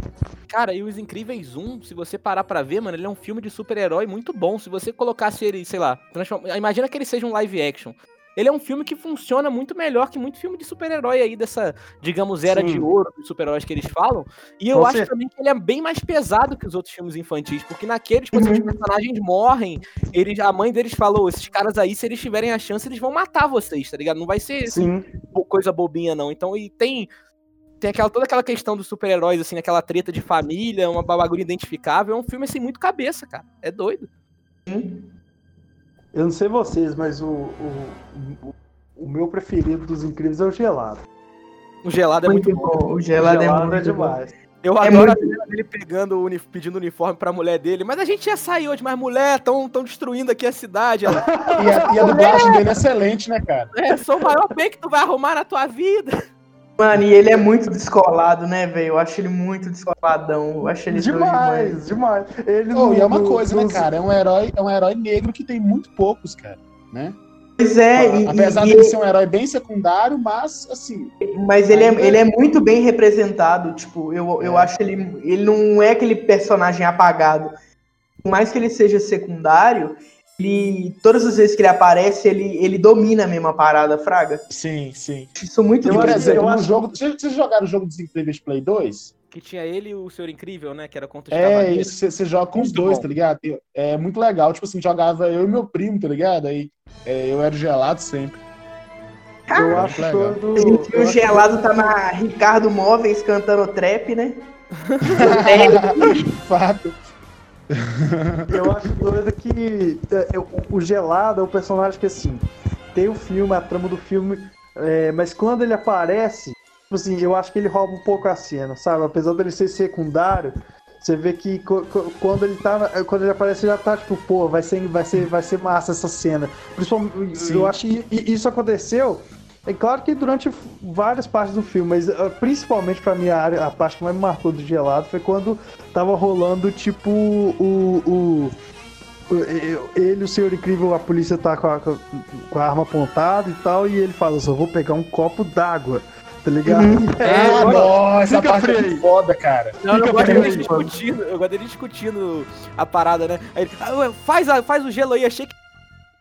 Cara, e Os Incríveis 1, se você parar pra ver, mano, ele é um filme de super-herói muito bom. Se você colocasse ele, sei lá, transforma... imagina que ele seja um live action. Ele é um filme que funciona muito melhor que muito filme de super-herói aí dessa, digamos, era Sim. de ouro dos super-heróis que eles falam. E eu Com acho certeza. também que ele é bem mais pesado que os outros filmes infantis, porque naqueles, tipo assim, os personagens morrem, eles, a mãe deles falou, esses caras aí, se eles tiverem a chance, eles vão matar vocês, tá ligado? Não vai ser Sim. bo- coisa bobinha, não. Então, e tem. Tem aquela, toda aquela questão dos super-heróis, assim, aquela treta de família, uma bagulho identificável. É um filme, assim, muito cabeça, cara. É doido. Eu não sei vocês, mas o, o, o, o meu preferido dos incríveis é o gelado. O gelado é muito, bom. O gelado, é muito demais. Eu É adoro muito- a cena dele pegando, o uni- pedindo uniforme pra mulher dele. Mas a gente ia sair hoje, mas mulher, tão, tão destruindo aqui a cidade. Ela, E a, e a dublagem dele é excelente, né, cara? é, sou o maior bem que tu vai arrumar na tua vida. Mano, e ele é muito descolado, né, velho? Eu acho ele muito descoladão. Eu acho ele Demais, demais. Ele Oh, no- e é uma no- coisa, né, nos- cara? É um herói, é um herói negro que tem muito poucos, cara. Né? Pois é, e, Apesar e- dele ser um herói bem secundário, mas assim, mas ele é, ele é muito bem representado. Tipo, eu, eu É. acho ele. Ele não é aquele personagem apagado. Por mais que ele seja secundário, ele, todas as vezes que ele aparece, ele, ele domina a mesma parada, Fraga. sim, sim. Isso é muito Eu exemplo, eu acho- jogo. Vocês vocês jogaram o jogo dos Incríveis Play 2? Que tinha ele e o Senhor Incrível, né? Que era contra os É cavaleiros. isso, você- joga com os dois, bom. tá ligado? É muito legal. Tipo assim, jogava eu e meu primo, tá ligado? Aí é, eu era gelado sempre. Eu acho legal. todo. A o acho- gelado tá na Ricardo Móveis cantando trap, né? Fato. Eu acho doido que é, eu- o Gelado é um personagem que, assim, tem o filme, a trama do filme, é, mas quando ele aparece, tipo assim, eu acho que ele rouba um pouco a cena, sabe? Apesar dele ser secundário, você vê que quando ele tá, quando ele aparece, já tá tipo, pô, vai ser, vai ser, vai ser massa essa cena. Principalmente, Sim. eu acho que isso aconteceu. É claro que durante várias partes do filme, mas ah, principalmente pra mim a, área, a parte que mais me marcou do gelado foi quando tava rolando, tipo, o. o o- ele, o senhor incrível, a polícia tá com a, com a arma apontada e tal, e ele fala, só vou pegar um copo d'água, tá ligado? É, ah, eu- nossa, essa parte é foda, cara. Não, eu gosto dele discutindo, eu gosto dele discutindo a parada, né? Aí ele, "Ah, faz, a- faz o gelo aí, achei que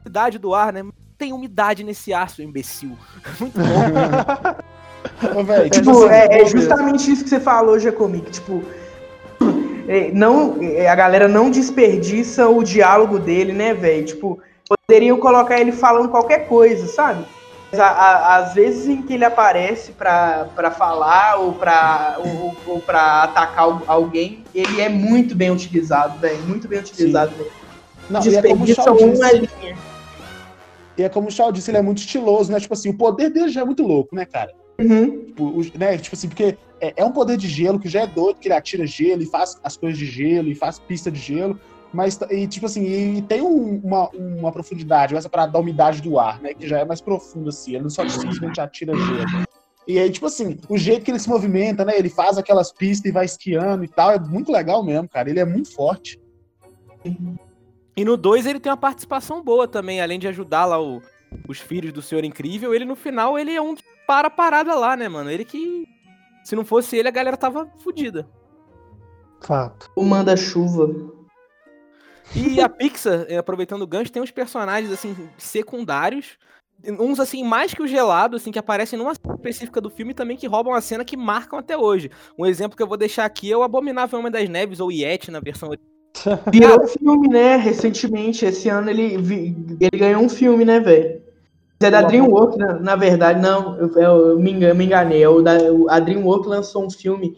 umidade do ar, né? Tem umidade nesse ar, seu imbecil. Muito bom. Ô, velho, Tipo, é, é justamente isso que você falou, Jacomic. Tipo, é, não, é, a galera não desperdiça o diálogo dele, né, velho? Tipo, poderiam colocar ele falando qualquer coisa, sabe? Mas a- a- às vezes em que ele aparece pra, pra falar ou pra, ou, ou pra atacar al- alguém, ele é muito bem utilizado, velho. Muito bem utilizado, velho. não, e é como o Desperdiça Shaw uma disse, linha. E é como o Shaw disse, ele é muito estiloso, né? Tipo assim, o poder dele já é muito louco, né, cara? Uhum. Tipo, o- né? tipo assim, porque é, é um poder de gelo que já é doido, que ele atira gelo e faz as coisas de gelo e faz pista de gelo. Mas, e, tipo assim, e tem um- uma, uma profundidade, essa parada da umidade do ar, né? Que já é mais profundo, assim. Ele não só simplesmente atira gelo. E aí, tipo assim, o jeito que ele se movimenta, né? Ele faz aquelas pistas e vai esquiando e tal. É muito legal mesmo, cara. Ele é muito forte. E no 2 ele tem uma participação boa também, além de ajudar lá o, os filhos do Senhor Incrível, ele no final ele é um que para a parada lá, né, mano? Ele que. Se não fosse ele, a galera tava fodida. Fato. O manda-chuva. E a Pixar, eh, aproveitando o gancho, tem uns personagens, assim, secundários. Uns, assim, mais que o gelado, assim, que aparecem numa cena específica do filme também que roubam a cena que marcam até hoje. Um exemplo que eu vou deixar aqui é o Abominável Homem das Neves, ou Yeti, na versão Virou filme, né? Recentemente, esse ano ele, ele ganhou um filme, né, velho? É da DreamWorks, na, na verdade, não, eu, eu me, engan- me enganei. É o da, o- a DreamWorks lançou um filme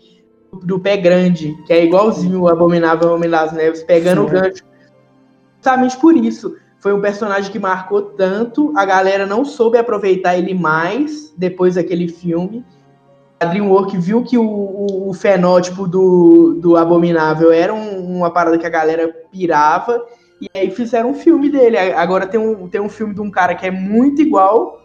do Pé Grande, que é igualzinho o Abominável Homem das Neves, pegando o Sim. gancho. Justamente por isso. Foi um personagem que marcou tanto, a galera não soube aproveitar ele mais depois daquele filme. A DreamWorks viu que o, o- o fenótipo do, do Abominável era um- uma parada que a galera pirava, e aí fizeram um filme dele. Agora tem um, tem um filme de um cara que é muito igual,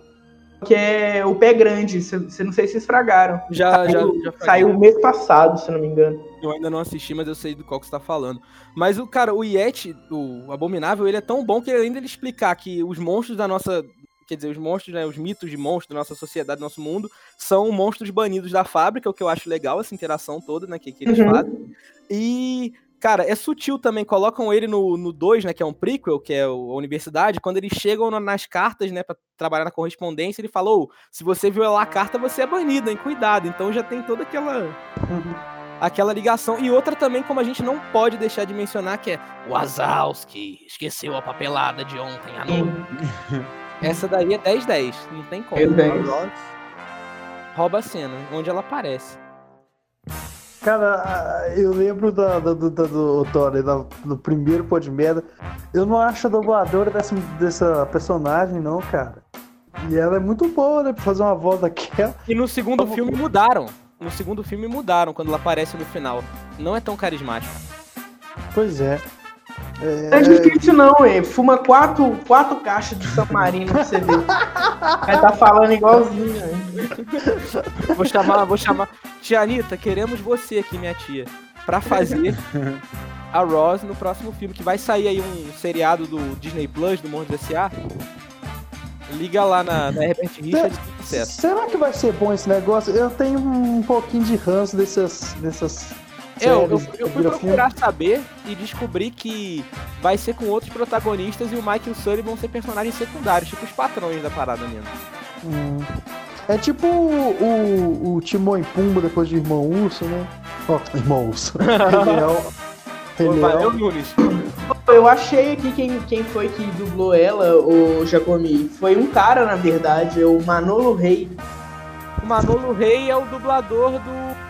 que é O Pé Grande. Você não sei se vocês fragaram. Já, já, Saiu, já falei. saiu mês passado, se não me engano. Eu ainda não assisti, mas eu sei do qual que você tá falando. Mas o cara, o Yeti, o Abominável, ele é tão bom que além dele explicar que os monstros da nossa. Quer dizer, os monstros, né? Os mitos de monstros da nossa sociedade, do nosso mundo, são monstros banidos da fábrica, o que eu acho legal, essa interação toda, né? Que, que eles Uhum. fazem. E. Cara, é sutil também. Colocam ele no 2, né? Que é um prequel, que é a universidade. Quando eles chegam na- nas cartas, né? Pra trabalhar na correspondência, ele falou: se você violar a carta, você é banido, hein? Cuidado. Então já tem toda aquela aquela ligação. E outra também, como a gente não pode deixar de mencionar, que é o Wazowski esqueceu a papelada de ontem à noite. Essa daí é 10-10, não tem como. 10-10. A Ross rouba a cena, onde ela aparece. Cara, eu lembro da, da- do, do, do, Tony, do primeiro pô de merda. Eu não acho a dubladora dessa, dessa personagem, não, cara. E ela é muito boa, né? Pra fazer uma voz daquela. E no segundo filme mudaram. No segundo filme mudaram quando ela aparece no final. Não é tão carismático. Pois é. Não é difícil não, hein? Fuma quatro, quatro caixas de San Marino pra você ver. Vai tá falando igualzinho, hein? Vou chamar, vou chamar. Tia Anitta, queremos você aqui, minha tia. Pra fazer a Ross no próximo filme, que vai sair aí um seriado do Disney Plus, do Monstros S.A. Liga lá na, na Herbert Richards. Será que vai ser bom esse negócio? Eu tenho um pouquinho de ranço dessas. dessas Eu, eu, eu que fui procurar saber e descobri que vai ser com outros protagonistas e o Mike e o Sully vão ser personagens secundários, tipo os patrões da parada mesmo. Hum. É tipo o, o, o Timão e Pumba depois de Irmão Urso, né? Ó, Irmão Urso. Rei Leão. Rei. Valeu, Nunes. Eu achei aqui quem, quem foi que dublou ela, o Jacomi. Foi um cara, na verdade, é o Manolo Rei. O Manolo Rey é o dublador do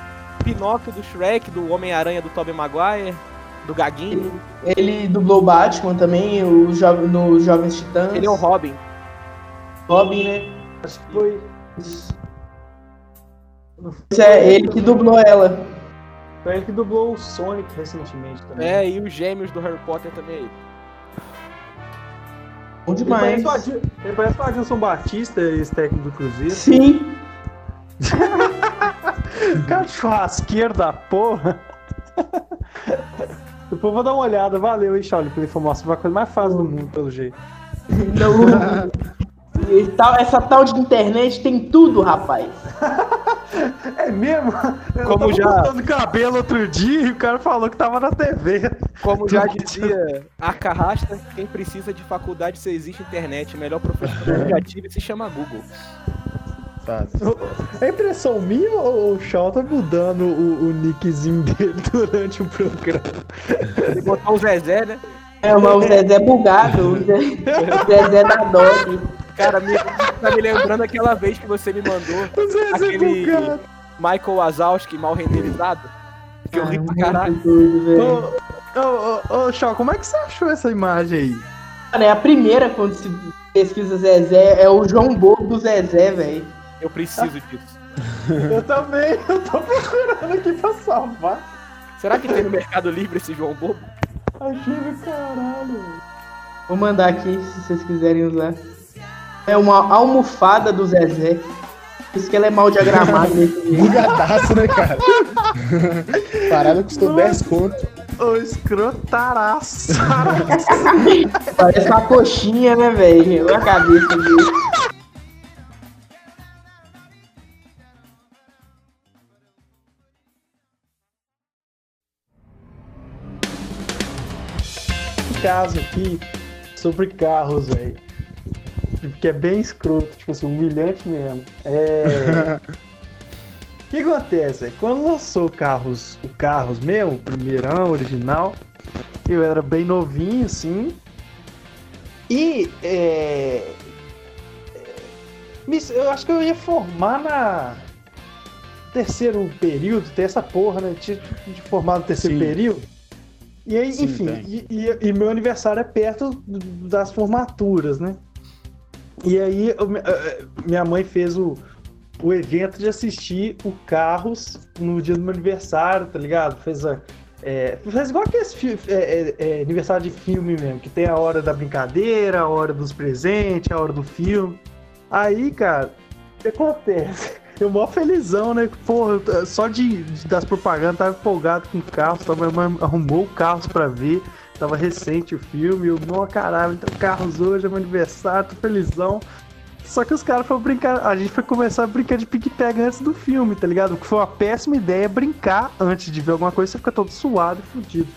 Pinóquio, do Shrek, do Homem-Aranha do Tobey Maguire, do Gaguinho. Ele dublou Batman também, o jo no Jovens Titãs. Ele é o Robin. Robin, né? Acho que foi. Esse é ele que dublou ela. Foi ele que dublou o Sonic recentemente também. É, e os gêmeos do Harry Potter também. aí. Bom Ele demais. ele parece o Adilson Batista, esse técnico do Cruzeiro. Sim. Cara, churrasqueiro da porra. Depois vou dar uma olhada. Valeu, hein, Shaolin, pela informação. Foi a coisa mais fácil do mundo, pelo jeito. Não. E tal- essa tal de internet tem tudo, rapaz. É mesmo? Eu Como tava já- cortando cabelo outro dia e o cara falou que tava na TV. Como já dizia a Carrasta, quem precisa de faculdade se existe internet. O melhor professor criativo se chama Google. É impressão minha ou o Shaw tá mudando o, o nickzinho dele durante o programa? Ele botou o Zezé, né? É, mas o Zezé é bugado. O Zé- o Zezé da Dog. Cara, me, tá me lembrando aquela vez que você me mandou O Zezé Aquele- bugado. Michael Wazowski mal renderizado. Que eu ri pra caralho. Ô, ô, ô, Shaw, como é que você achou essa imagem aí? Cara, é a primeira quando se pesquisa Zezé, é o João Bobo do Zezé, velho. Eu preciso disso. Eu também, eu tô procurando aqui pra salvar. Será que tem no Mercado Livre esse João Bobo? Aquele caralho. Vou mandar aqui se vocês quiserem usar. É uma almofada do Zezé. Por isso que ela é mal diagramada. Bugadaço, né, cara? Parada custou 10 conto. Ô, escrotaraço. Parece uma coxinha, né, velho? Olha a cabeça dele. Caso aqui sobre carros, velho. Que é bem escroto, tipo assim, humilhante mesmo. É. O que acontece? Quando lançou o Carros, o Carros mesmo, o primeirão, original, eu era bem novinho, assim. E é, é, eu acho que eu ia formar na terceiro período, tem essa porra, né? De, de formar no terceiro Sim. período. E aí, Sim, enfim, e, e- e meu aniversário é perto das formaturas, né? E aí eu me- eh, minha mãe fez o, o evento de assistir o Carros no dia do meu aniversário, tá ligado? Fez a. É, fez igual aqueles fi- é, é, é, aniversário de filme mesmo, que tem a hora da brincadeira, a hora dos presentes, a hora do filme. Aí, cara, o que acontece? Eu mó felizão, né? Porra, só de, de- das propagandas, tava empolgado com o carro, tava, arrumou o carro pra ver. Tava recente o filme, eu, não, caralho, então carros hoje é meu aniversário, tô felizão. Só que os caras foram brincar, a gente foi começar a brincar de pique-pega antes do filme, tá ligado? Que foi uma péssima ideia brincar antes de ver alguma coisa, você fica todo suado e fudido.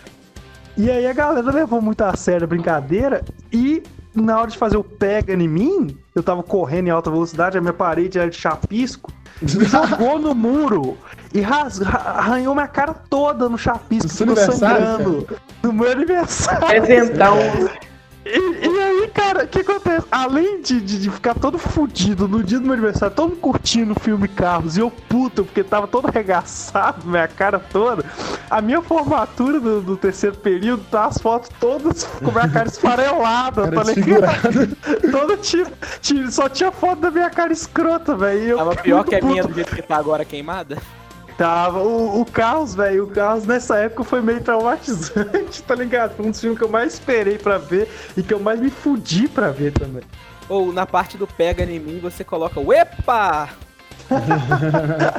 E aí a galera levou muito a sério a brincadeira e na hora de fazer o pega em mim, eu tava correndo em alta velocidade, a minha parede era de chapisco, jogou no muro e ras- arranhou minha cara toda no chapisco, No sangrando. No meu aniversário. Presentão. E, e aí, cara, o que acontece? Além de, de, de ficar todo fudido no dia do meu aniversário, todo mundo curtindo o filme Carros, e eu puto, porque tava todo arregaçado, minha cara toda, a minha formatura do, do terceiro período tá as fotos todas com minha cara esfarelada, Cara tá ligado? desfigurado. Toda tira, tira- só tinha foto da minha cara escrota, velho. Tava pior que a minha do jeito que tá agora queimada. Tava. O, o Carros, velho, o Carros nessa época foi meio traumatizante, tá ligado? Foi um dos filmes que eu mais esperei pra ver e que eu mais me fudi pra ver também. Ou na parte do pega em mim você coloca o Epa!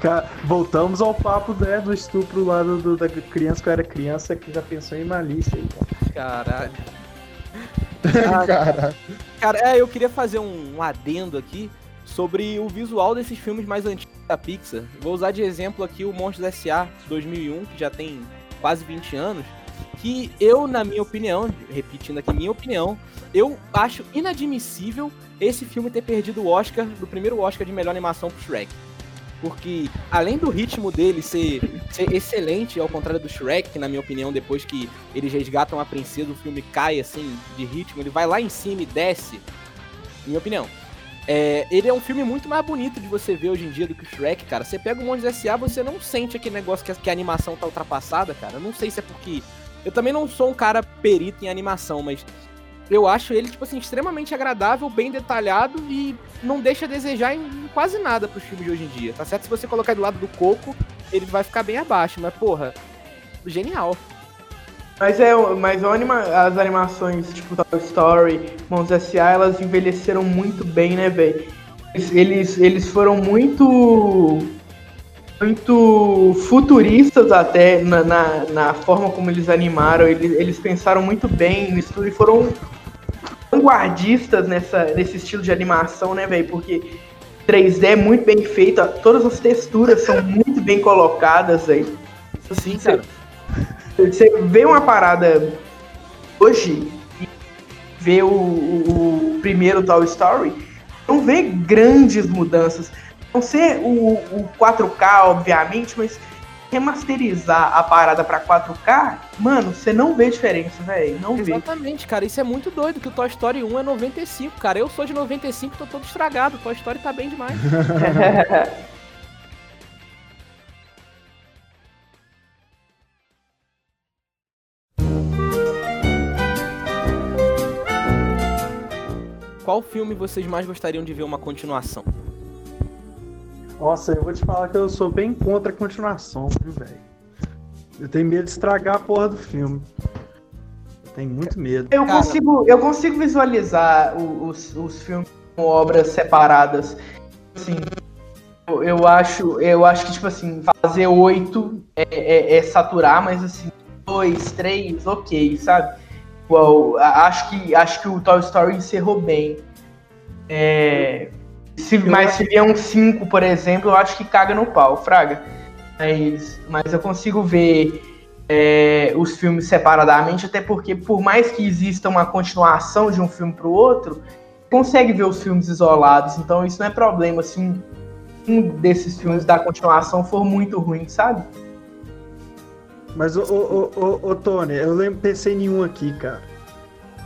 Ca- Voltamos ao papo né, do estupro lá do, do- da criança que eu era criança que já pensou em malícia aí, cara. Caralho. Cara, Cara, é, eu queria fazer um, um adendo aqui sobre o visual desses filmes mais antigos da Pixar. Vou usar de exemplo aqui o Monstros S.A. 2001, que já tem quase 20 anos, que eu, na minha opinião, repetindo aqui minha opinião, eu acho inadmissível esse filme ter perdido o Oscar, do primeiro Oscar de melhor animação pro Shrek. Porque, além do ritmo dele ser, ser excelente, ao contrário do Shrek, que na minha opinião, depois que eles resgatam a princesa, o filme cai assim de ritmo, ele vai lá em cima e desce. Minha opinião. É, ele é um filme muito mais bonito de você ver hoje em dia do que o Shrek, cara. Você pega o Monstros S.A., você não sente aquele negócio que a, que a animação tá ultrapassada, cara. Eu não sei se é porque. Eu também não sou um cara perito em animação, mas eu acho ele, tipo assim, extremamente agradável, bem detalhado e não deixa a desejar em quase nada pros filmes de hoje em dia. Tá certo? Se você colocar do lado do Coco, ele vai ficar bem abaixo, mas porra, genial. Mas é, mas o anima- as animações tipo Toy Story, Monstros S.A., elas envelheceram muito bem, né, velho? Eles, eles, foram muito muito futuristas até na, na, na forma como eles animaram. Eles, eles pensaram muito bem nisso tudo e foram vanguardistas nessa, nesse estilo de animação, né, velho? Porque 3D é muito bem feito, todas as texturas são muito bem colocadas, velho. Sim, cara. Você vê uma parada hoje e vê o, o, o primeiro Toy Story, não vê grandes mudanças. Não ser o, o 4K, obviamente, mas remasterizar a parada pra 4K, mano, você não vê diferença, velho. Não vê. Exatamente, cara. Isso é muito doido, que o Toy Story 1 é 95, cara. Eu sou de 95 tô todo estragado. O Toy Story tá bem demais. Qual filme vocês mais gostariam de ver uma continuação? Nossa, eu vou te falar que eu sou bem contra a continuação, viu, velho? Eu tenho medo de estragar a porra do filme. Eu tenho muito medo. Eu Cara. consigo, eu consigo visualizar os, os filmes como obras separadas. Assim, Eu, eu acho, eu acho que, tipo assim, fazer oito é, é, é saturar, mas assim, dois, três, ok, sabe? A- acho que, acho que o Toy Story encerrou bem. É, se, mas se vier um 5, por exemplo, eu acho que caga no pau, Fraga. Mas, mas eu consigo ver é, os filmes separadamente, até porque, por mais que exista uma continuação de um filme pro outro, consegue ver os filmes isolados, então isso não é problema se um, um desses filmes da continuação for muito ruim, sabe? Mas, ô, ô, ô, ô, Tony, eu lembro, pensei em um aqui, cara.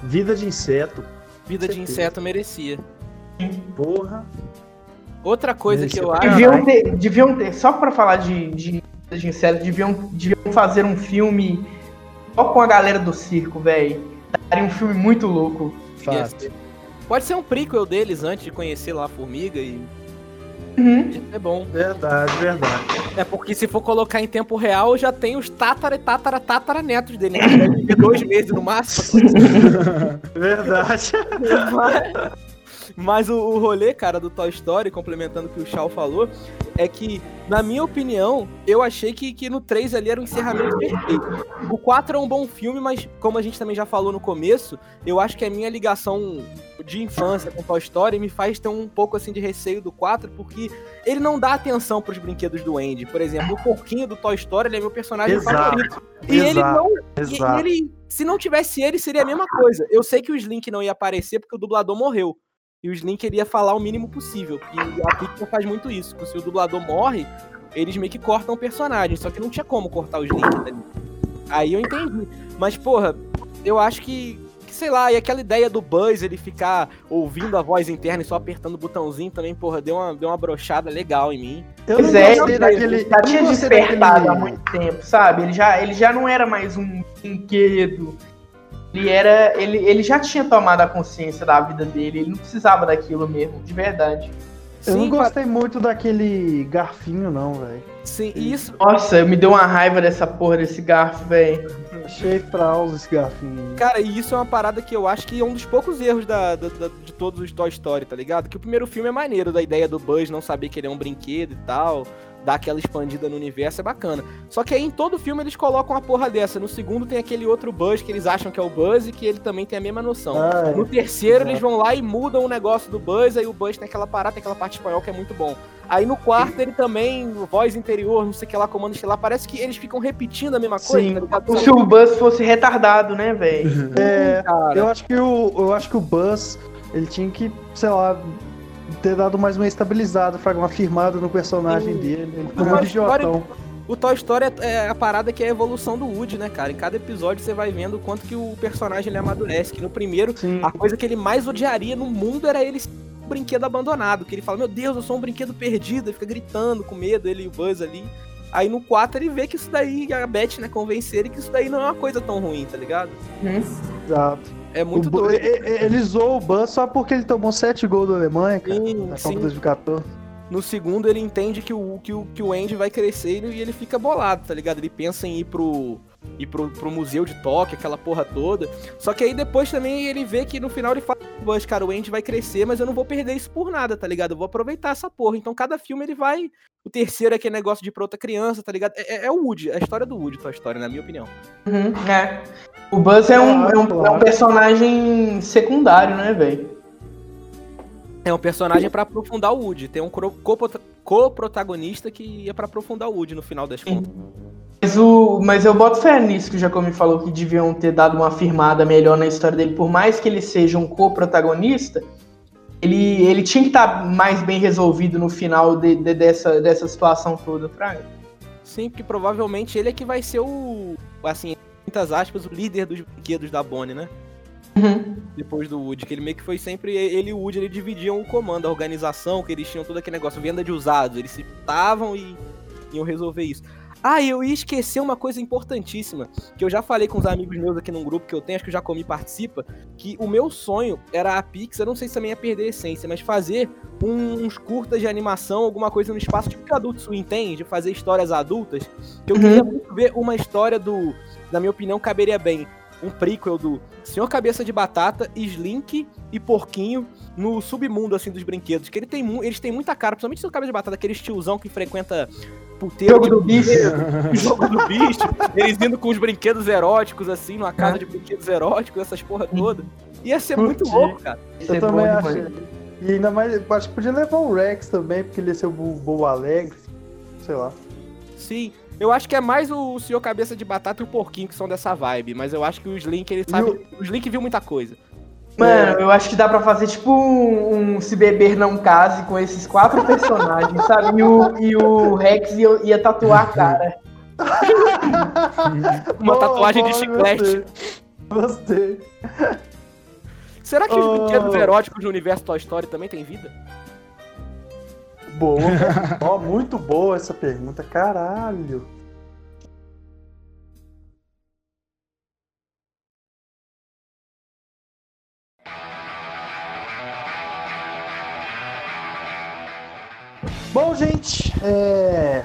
Vida de inseto. Vida de inseto merecia. Porra. Outra coisa que eu acho. Deviam ter, deviam ter só pra falar de, de, de inseto, deviam, deviam fazer um filme só com a galera do circo, velho. Daria um filme muito louco. Fácil. Pode ser um prequel deles antes de conhecer lá a formiga e. Uhum. É bom. Verdade, verdade. É porque se for colocar em tempo real, já tem os tatara, tatara, tatara netos dele, né? Ter dois meses no máximo. Verdade. Mas, mas o, o rolê, cara, do Toy Story, complementando o que o Shao falou, é que, na minha opinião, eu achei que, que no 3 ali era um encerramento perfeito. O 4 é um bom filme, mas como a gente também já falou no começo, eu acho que a minha ligação de infância com Toy Story me faz ter um pouco assim de receio do 4, porque ele não dá atenção pros brinquedos do Andy. Por exemplo, o porquinho do Toy Story ele é meu personagem Exato, favorito. E ele exato, não e- Exato. E ele, se não tivesse ele, seria a mesma coisa. Eu sei que o Slink não ia aparecer porque o dublador morreu. E o Slink ele ia falar o mínimo possível. E a Pixar faz muito isso. porque Se o dublador morre, eles meio que cortam o personagem. Só que não tinha como cortar o Slink dali. Aí eu entendi. Mas, porra, eu acho que. que, sei lá, e aquela ideia do Buzz ele ficar ouvindo a voz interna e só apertando o botãozinho também, porra, deu uma, deu uma brochada legal em mim. Eu Pois não é, ele daquele. já tinha despertado há muito tempo, sabe? Ele já, ele já não era mais um brinquedo. Ele era. Ele, ele já tinha tomado a consciência da vida dele. Ele não precisava daquilo mesmo, de verdade. Eu não Sim, cara, gostei muito daquele garfinho, não, velho. sim, e isso, Nossa, me deu uma raiva dessa porra desse garfo, velho. Achei fraude esse garfinho. Cara, e isso é uma parada que eu acho que é um dos poucos erros da, da- da- de todos os Toy Story, tá ligado? Que o primeiro filme é maneiro, da ideia do Buzz não saber que ele é um brinquedo e tal, dar aquela expandida no universo, é bacana. Só que aí em todo filme eles colocam uma porra dessa. No segundo tem aquele outro Buzz que eles acham que é o Buzz e que ele também tem a mesma noção. Ah, No terceiro, Exato. eles vão lá e mudam o negócio do Buzz, aí o Buzz tem aquela parada, tem aquela parte espanhol que é muito bom. Aí no quarto, ele também, voz interior, não sei o que lá, comando estelar, parece que eles ficam repetindo a mesma coisa, Sim. tá? Como se o Buzz fosse retardado, né, velho? é, Cara, eu acho que o, eu acho que o Buzz, ele tinha que, sei lá, ter dado mais uma estabilizada, uma firmada no personagem Sim. dele. Ele ficou muito idiotão. O Toy Story é- é a parada que é a evolução do Woody, né, cara? Em cada episódio você vai vendo o quanto que o personagem ele amadurece. Que no primeiro, Sim. a coisa que ele mais odiaria no mundo era ele ser um brinquedo abandonado. Que ele fala, meu Deus, eu sou um brinquedo perdido. Ele fica gritando com medo, ele e o Buzz ali. Aí no 4 ele vê que isso daí, a Beth, né, convencer ele que isso daí não é uma coisa tão ruim, tá ligado? Exato. É muito O doido. e- e- Ele zoou o Buzz só porque ele tomou 7 gols da Alemanha, cara. Sim, na sim. Copa 2014. No segundo, ele entende que o, que o, que o Andy vai crescer e ele fica bolado, tá ligado? Ele pensa em ir pro, ir pro, pro museu de Tóquio, aquela porra toda. Só que aí depois também ele vê que no final ele fala, cara, o Andy vai crescer, mas eu não vou perder isso por nada, tá ligado? Eu vou aproveitar essa porra. Então cada filme ele vai. O terceiro é aquele negócio de ir pra outra criança, tá ligado? É, é- é o Woody, é a história do Woody, tua história, na minha opinião. Uhum, é. O Buzz é um, é um, claro. é um personagem secundário, né, velho? É um personagem pra aprofundar o Woody. Tem um co-protagonista que é pra aprofundar o Woody no final das contas. Mas, o, mas eu boto fé nisso que o Jacomi falou que deviam ter dado uma firmada melhor na história dele. Por mais que ele seja um co-protagonista, ele, ele tinha que estar mais bem resolvido no final de- de- dessa, dessa situação toda, Fraga. Sim, porque provavelmente ele é que vai ser o. Assim, muitas aspas, o líder dos brinquedos da Bonnie, né? Uhum. Depois do Woody, que ele meio que foi sempre. Ele e o Woody ele dividiam o comando, a organização, que eles tinham todo aquele negócio, venda de usados. Eles se estavam e iam resolver isso. Ah, eu ia esquecer uma coisa importantíssima, que eu já falei com os amigos meus aqui num grupo que eu tenho, acho que o Jacomi participa, que o meu sonho era a Pixar, não sei se também ia perder a essência, mas fazer um- uns curtas de animação, alguma coisa no espaço, tipo que o Adult Swim tem, de fazer histórias adultas, que eu Uhum. queria muito ver uma história do, na minha opinião, caberia bem um prequel do Senhor Cabeça de Batata, Slink e Porquinho no submundo, assim, dos brinquedos. Que ele tem, eles têm muita cara, principalmente o Senhor Cabeça de Batata, aquele tiozão que frequenta puteiro. Jogo do bicho. jogo do bicho. Eles indo com os brinquedos eróticos, assim, numa casa de brinquedos eróticos, essas porra toda. Ia ser muito louco, cara. Eu também acho. E ainda mais, acho que podia levar o Rex também, porque ele ia ser o Bobo Alegre. Sei lá. Sim. Eu acho que é mais o Senhor Cabeça de Batata e o Porquinho que são dessa vibe, mas eu acho que o Slink, ele sabe. O, o Slink viu muita coisa. Mano, eu acho que dá pra fazer tipo um, um Se Beber Não Case com esses quatro personagens, sabe? E o, e o Rex ia, ia tatuar a cara. Uma tatuagem de chiclete. Gostei. Será que os oh. brinquedos eróticos do universo Toy Story também têm vida? Boa. oh, muito boa essa pergunta, caralho. Bom, gente, é...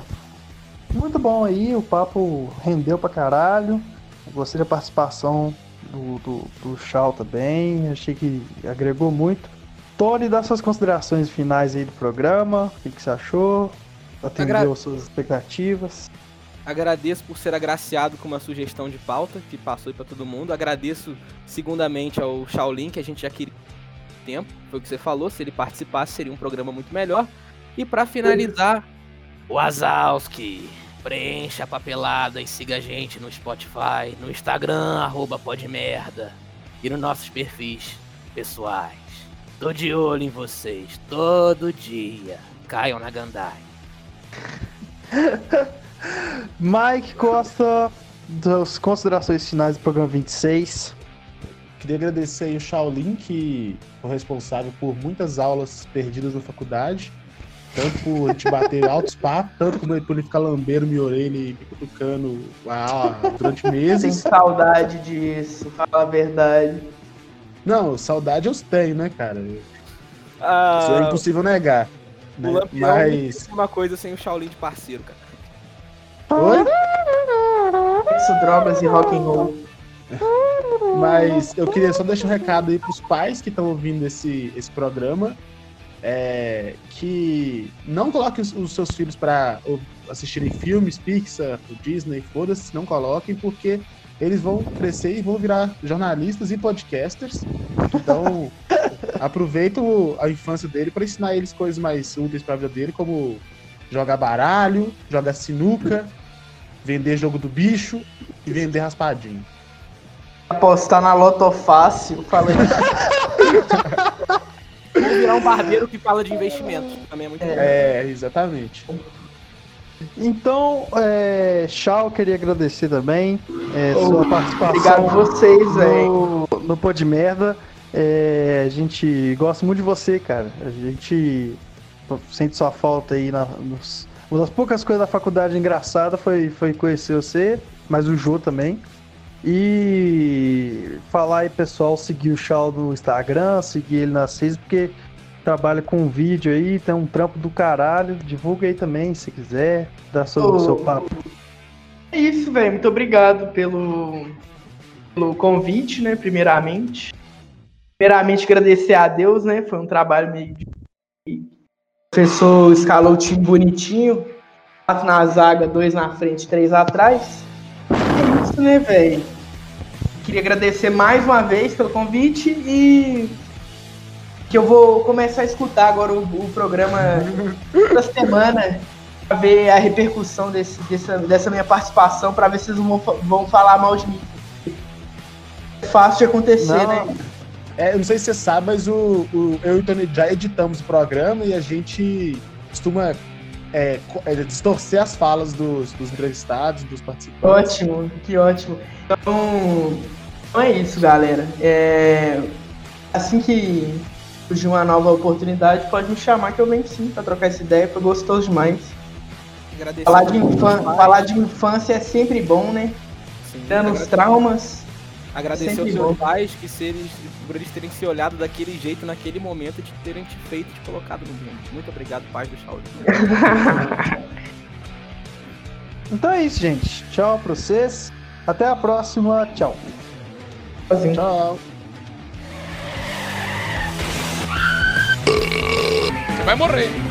muito bom aí, o papo rendeu pra caralho. Gostei da participação do, do, do também, achei que agregou muito. Tony, dá suas considerações finais aí do programa. O que, que você achou? Atendeu Agra... suas expectativas? Agradeço por ser agraciado com uma sugestão de pauta que passou para todo mundo. Agradeço, segundamente, ao Shaolin, que a gente já queria tempo. Foi o que você falou. Se ele participasse, seria um programa muito melhor. E para finalizar, o Azalski. Preencha a papelada e siga a gente no Spotify, no Instagram, arroba podmerda. E nos nossos perfis pessoais. Tô de olho em vocês, todo dia. Caiam na Gandai. Mike Costa, das considerações finais do programa 26. Queria agradecer aí o Shaolin, que foi responsável por muitas aulas perdidas na faculdade. Tanto por a gente bater altos papos, tanto como por ele ficar lambendo minha orelha e me cutucando ah, durante meses. Tem saudade disso, fala a verdade. Não, saudade eu tenho, né, cara? Ah, Isso é impossível negar. Né? O Lampião Mas... uma coisa sem o Shaolin de parceiro, cara. Oi? Isso, drogas e rock and roll. Mas eu queria só deixar um recado aí pros pais que estão ouvindo esse, esse programa. É, que não coloquem os, os seus filhos para assistirem filmes, Pixar, Disney, foda-se, não coloquem, porque eles vão crescer e vão virar jornalistas e podcasters. Então, aproveita a infância dele para ensinar eles coisas mais úteis para a vida dele, como jogar baralho, jogar sinuca, vender jogo do bicho e vender raspadinho. Apostar na Loto Fácil, falei. Vou virar um barbeiro que fala de investimento. Também é muito É, exatamente. Então, é, Shao, queria agradecer também é, oh, sua participação. Obrigado a vocês, velho. No, no Pô de Merda. É, a gente gosta muito de você, cara. A gente sente sua falta aí na, nos, uma das poucas coisas da faculdade engraçada foi, foi conhecer você, mas o Jô também. E falar aí, pessoal, seguir o Shao no Instagram, seguir ele nas redes, porque trabalha com vídeo aí, tem um trampo do caralho. Divulga aí também, se quiser, dá seu, oh, seu papo. É isso, velho. Muito obrigado pelo, pelo convite, né? Primeiramente. Primeiramente, agradecer a Deus, né? Foi um trabalho meio. O professor escalou o time bonitinho. Quatro na zaga, dois na frente, três atrás. É isso, né, velho? Queria agradecer mais uma vez pelo convite e que eu vou começar a escutar agora o, o programa da semana ver a repercussão desse, dessa, dessa minha participação, para ver se vocês vão, vão falar mal de mim. É fácil de acontecer, não. né? É, eu não sei se você sabe, mas o, o, eu e o Tony já editamos o programa e a gente costuma é, é, distorcer as falas dos, dos entrevistados, dos participantes. Ótimo, que ótimo. Então, então é isso, galera. É, assim que surgir uma nova oportunidade, pode me chamar que eu venho sim para trocar essa ideia, foi gostoso demais. Falar de, infan falar de infância é sempre bom, né? Sim, os traumas. Agradecer aos seus pais que seres, por eles terem se olhado daquele jeito naquele momento e de terem te feito e te colocado no mundo. Muito obrigado, pais do Shaolin. então é isso, gente. Tchau pra vocês. Até a próxima. Tchau. Tchauzinho. Tchau. Você vai morrer.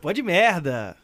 Pode merda.